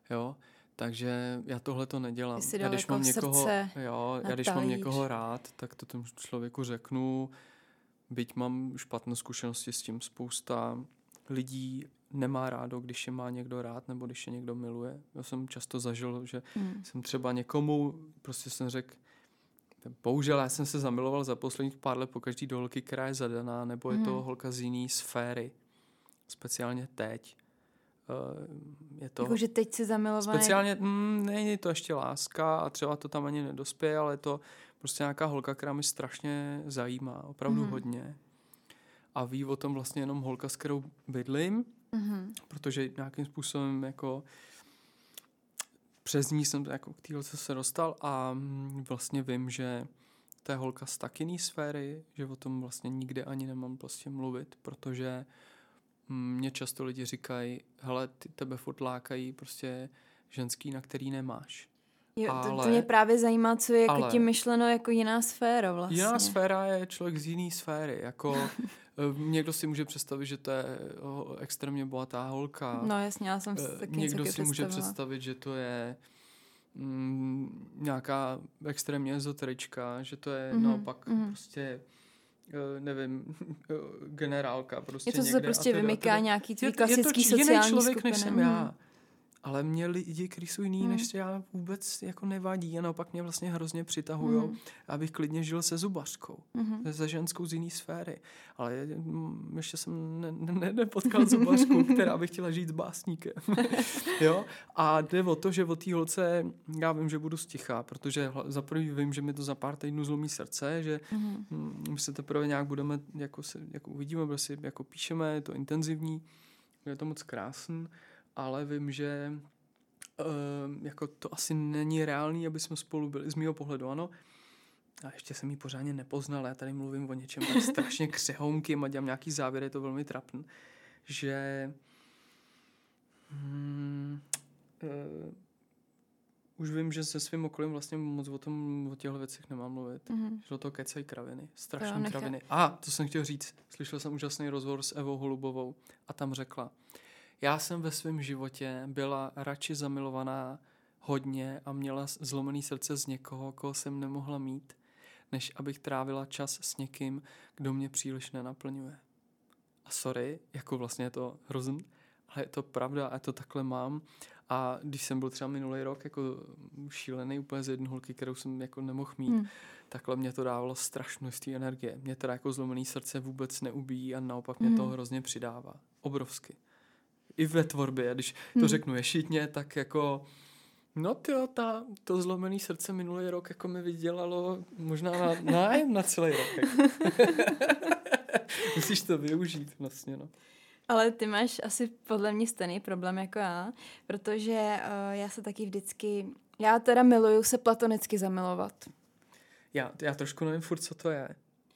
Jo, takže já tohle to nedělám. Jsi já když jako mám někoho, srdce jo, já když mám někoho rád, tak to tomu člověku řeknu, byť mám špatné zkušenosti s tím, spousta lidí nemá rádo, když je má někdo rád nebo když je někdo miluje. Já jsem často zažil, že Hmm. jsem třeba někomu, prostě jsem řekl, bohužel já jsem se zamiloval za posledních pár let po každý do holky, která je zadaná, nebo je to Mhm. holka z jiné sféry, speciálně teď. Eh, Je to Jakože teď si zamilovaný. speciálně, mm, není to ještě láska a třeba to tam ani nedospěje, ale je to prostě nějaká holka, která mi strašně zajímá, opravdu Mhm. hodně. A ví o tom vlastně jenom holka, s kterou bydlím, Mhm. protože nějakým způsobem jako přes ní jsem jako k téhle se dostal a mm, vlastně vím, že to je holka z tak jiný sféry, že o tom vlastně nikde ani nemám prostě mluvit, protože mm, mě často lidi říkají, hele, ty tebe furt lákají prostě ženský, na který nemáš. Jo, to, to Ale- mě právě zajímá, co je jako ale- tím myšleno jako jiná sféra vlastně. Jiná sféra je člověk z jiné sféry. Jako eh, někdo si může představit, že to je oh, extrémně bohatá holka. No jasně, já jsem si Eh, taky Někdo si může představit, že to je mm, nějaká extrémně ezoterička, že to je Mhm, naopak mhm. prostě eh, nevím, eh, generálka prostě Něco, co se prostě vymyká nějaký tvý je, je to klasický č- jiný sociální člověk, skupiny. než jsem já. Ale mě lidi, kteří jsou jiný, Mhm. než já, vůbec jako nevadí a naopak mě vlastně hrozně přitahujou. Mhm. Abych klidně žil se zubařkou Mhm. ze ženskou z jiné sféry. Ale mm, ještě jsem ne, ne, nepotkal zubařku, která by chtěla žít s básníkem. jo? A jde o to, že o té holce já vím, že budu sticha, protože za prvý vím, že mi to za pár týdnů zlomí srdce, že Mhm. mm, my se teprve nějak budeme, jako, se, jako uvidíme, prostě jako píšeme, je to intenzivní, je to moc krásný ale vím, že uh, jako to asi není reálný, aby jsme spolu byli, z mého pohledu, ano. A ještě jsem ji pořádně nepoznal, já tady mluvím o něčem tak strašně křehounkým a dělám nějaký závěr, je to velmi trapný, že hmm, uh, už vím, že se svým okolím vlastně moc o tom, o těchto věcech nemám mluvit. Mm-hmm. Že do toho kecají kraviny. Strašné kraviny. A, to jsem chtěl říct. Slyšel jsem úžasný rozhovor s Evou Holubovou a tam řekla, já jsem ve svém životě byla radši zamilovaná hodně a měla zlomený srdce z někoho, koho jsem nemohla mít, než abych trávila čas s někým, kdo mě příliš nenaplňuje. A sorry, jako vlastně je to hrozný, ale je to pravda a to takhle mám. A když jsem byl třeba minulý rok jako šílený úplně z jedné holky, kterou jsem jako nemohl mít, hmm. takhle mě to dávalo strašnou energie. Mě teda jako zlomený srdce vůbec neubíjí a naopak mě hmm. to hrozně přidává. Obrovsky. I ve tvorbě, když to hmm. řeknu ješitně, tak jako No ty ta, to zlomený srdce minulý rok jako mi vydělalo možná na, nájem na celý rok. Jako. Musíš to využít vlastně, no. Ale ty máš asi podle mě stejný problém jako já, protože uh, já se taky vždycky, já teda miluju se platonicky zamilovat. Já, já trošku nevím furt, co to je.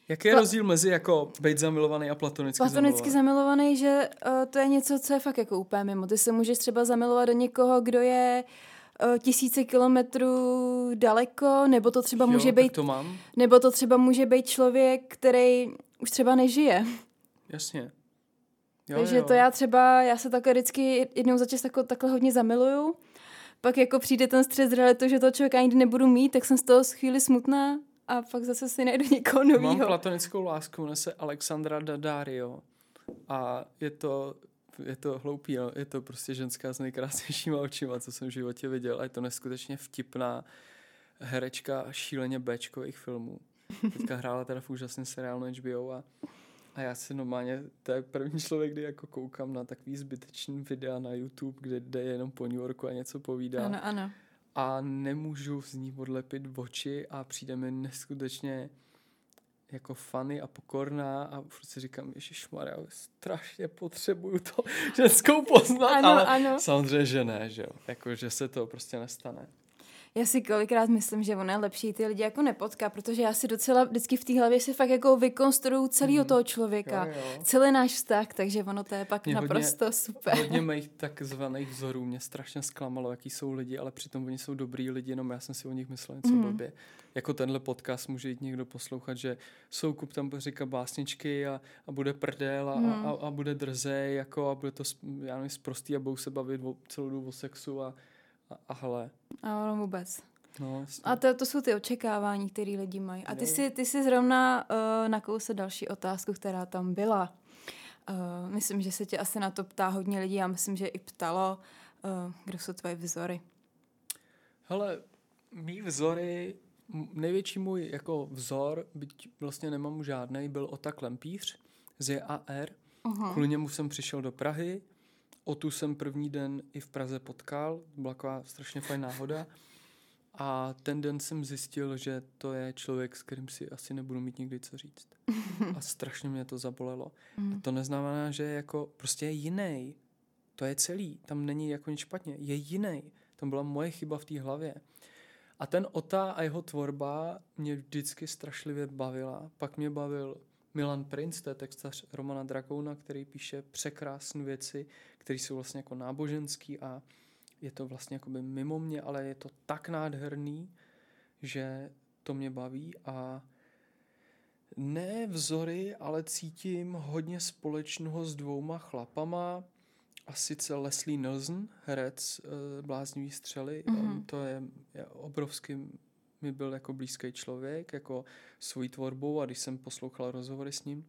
Jaký je Pla- rozdíl mezi jako být zamilovaný a platonicky Platonicky zamilovaný, zamilovaný že uh, to je něco, co je fakt jako úplně mimo. Ty se můžeš třeba zamilovat do někoho, kdo je uh, tisíce kilometrů daleko, nebo to třeba jo, může být... to mám. Nebo to třeba může být člověk, který už třeba nežije. Jasně. Jo, Takže jo. to já třeba, já se takhle vždycky jednou za čas tako, takhle hodně zamiluju. Pak jako přijde ten stres z realitu, že toho člověka nikdy nebudu mít, tak jsem z toho chvíli smutná a pak zase si najdu někoho nového. Mám platonickou lásku, jmenuje se Alexandra Daddario a je to, je to hloupý, jo. je to prostě ženská s nejkrásnějšíma očima, co jsem v životě viděl a je to neskutečně vtipná herečka šíleně Bčkových filmů. Teďka hrála teda v úžasném seriálu HBO a a já si normálně, to je první člověk, kdy jako koukám na takový zbytečný videa na YouTube, kde jde jenom po New Yorku a něco povídá. Ano, ano. A nemůžu z ní odlepit oči a přijde mi neskutečně jako funny a pokorná a prostě říkám, Maria, strašně potřebuju to ženskou poznat, ano, ale ano. samozřejmě, že ne, že jo, jako, že se to prostě nestane já si kolikrát myslím, že ono je lepší ty lidi jako nepotká, protože já si docela vždycky v té hlavě si fakt jako vykonstruju celého mm. toho člověka, jo, jo. celý náš vztah, takže ono to je pak mě naprosto hodně, super. Hodně mých takzvaných vzorů mě strašně zklamalo, jaký jsou lidi, ale přitom oni jsou dobrý lidi, jenom já jsem si o nich myslel něco mm. blbě. Jako tenhle podcast může jít někdo poslouchat, že Soukup tam říká básničky a, a bude prdel a, mm. a, a, bude drzej jako a bude to, já nevím, sprostý a budou se bavit o, celou dobu o sexu a a, a hele. A ono vůbec. No, jasně. a to, to jsou ty očekávání, které lidi mají. A ty si, ty si zrovna uh, nakousl další otázku, která tam byla. Uh, myslím, že se tě asi na to ptá hodně lidí a myslím, že i ptalo, uh, kdo jsou tvoje vzory. Hele, mý vzory, největší můj jako vzor, byť vlastně nemám žádný, byl Ota Klempíř z JAR. Uh-huh. Kvůli němu jsem přišel do Prahy, O tu jsem první den i v Praze potkal, byla taková strašně fajn náhoda. A ten den jsem zjistil, že to je člověk, s kterým si asi nebudu mít nikdy co říct. A strašně mě to zabolelo. A mm. to neznamená, že jako prostě je jiný. To je celý. Tam není jako nic špatně. Je jiný. Tam byla moje chyba v té hlavě. A ten Ota a jeho tvorba mě vždycky strašlivě bavila. Pak mě bavil Milan Prince, to je textař Romana Drakouna, který píše překrásné věci, které jsou vlastně jako náboženský a je to vlastně jako by mimo mě, ale je to tak nádherný, že to mě baví a ne vzory, ale cítím hodně společného s dvouma chlapama, a sice Leslie Nielsen, herec uh, Bláznivý střely, mm-hmm. to je, je obrovský mi byl jako blízký člověk, jako svojí tvorbou a když jsem poslouchal rozhovory s ním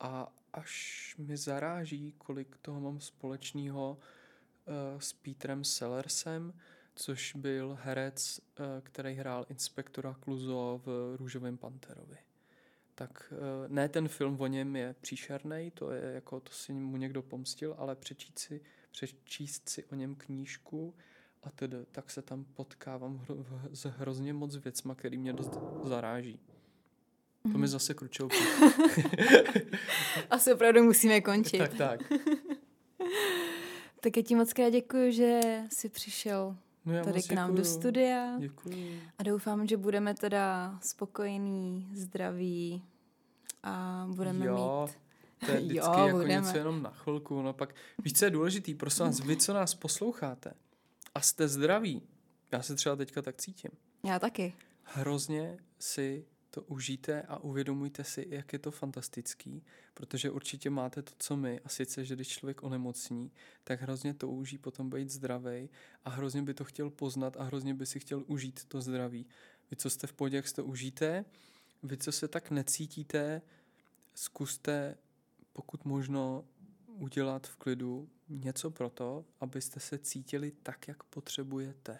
a až mi zaráží, kolik toho mám společného uh, s Petrem Sellersem, což byl herec, uh, který hrál inspektora Kluzo v Růžovém panterovi. Tak uh, ne ten film o něm je příšerný, to je jako, to si mu někdo pomstil, ale přečíst si, přečíst si o něm knížku a tedy, tak se tam potkávám hro, s hrozně moc věcma, který mě dost zaráží. To mi mhm. zase kručou. Asi opravdu musíme končit. tak, tak. Tak já ti moc krát děkuji, že jsi přišel No tady k nám do děkuju. studia Děkuju. a doufám, že budeme teda spokojení, zdraví a budeme jo, mít... to je vždycky Jo, jako budeme. něco jenom na chvilku. No pak, víš, co je důležitý? Prosím vás, vy, co nás posloucháte a jste zdraví, já se třeba teďka tak cítím, Já taky. hrozně si to užijte a uvědomujte si, jak je to fantastický, protože určitě máte to, co my, a sice, že když člověk onemocní, tak hrozně to uží potom být zdravý a hrozně by to chtěl poznat a hrozně by si chtěl užít to zdraví. Vy, co jste v podě, jak si to užijte, vy, co se tak necítíte, zkuste pokud možno udělat v klidu něco pro to, abyste se cítili tak, jak potřebujete.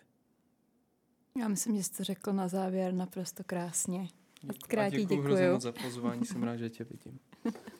Já myslím, že jsi to řekl na závěr naprosto krásně. Děkuji. a děkuji moc za pozvání, jsem rád, že tě vidím.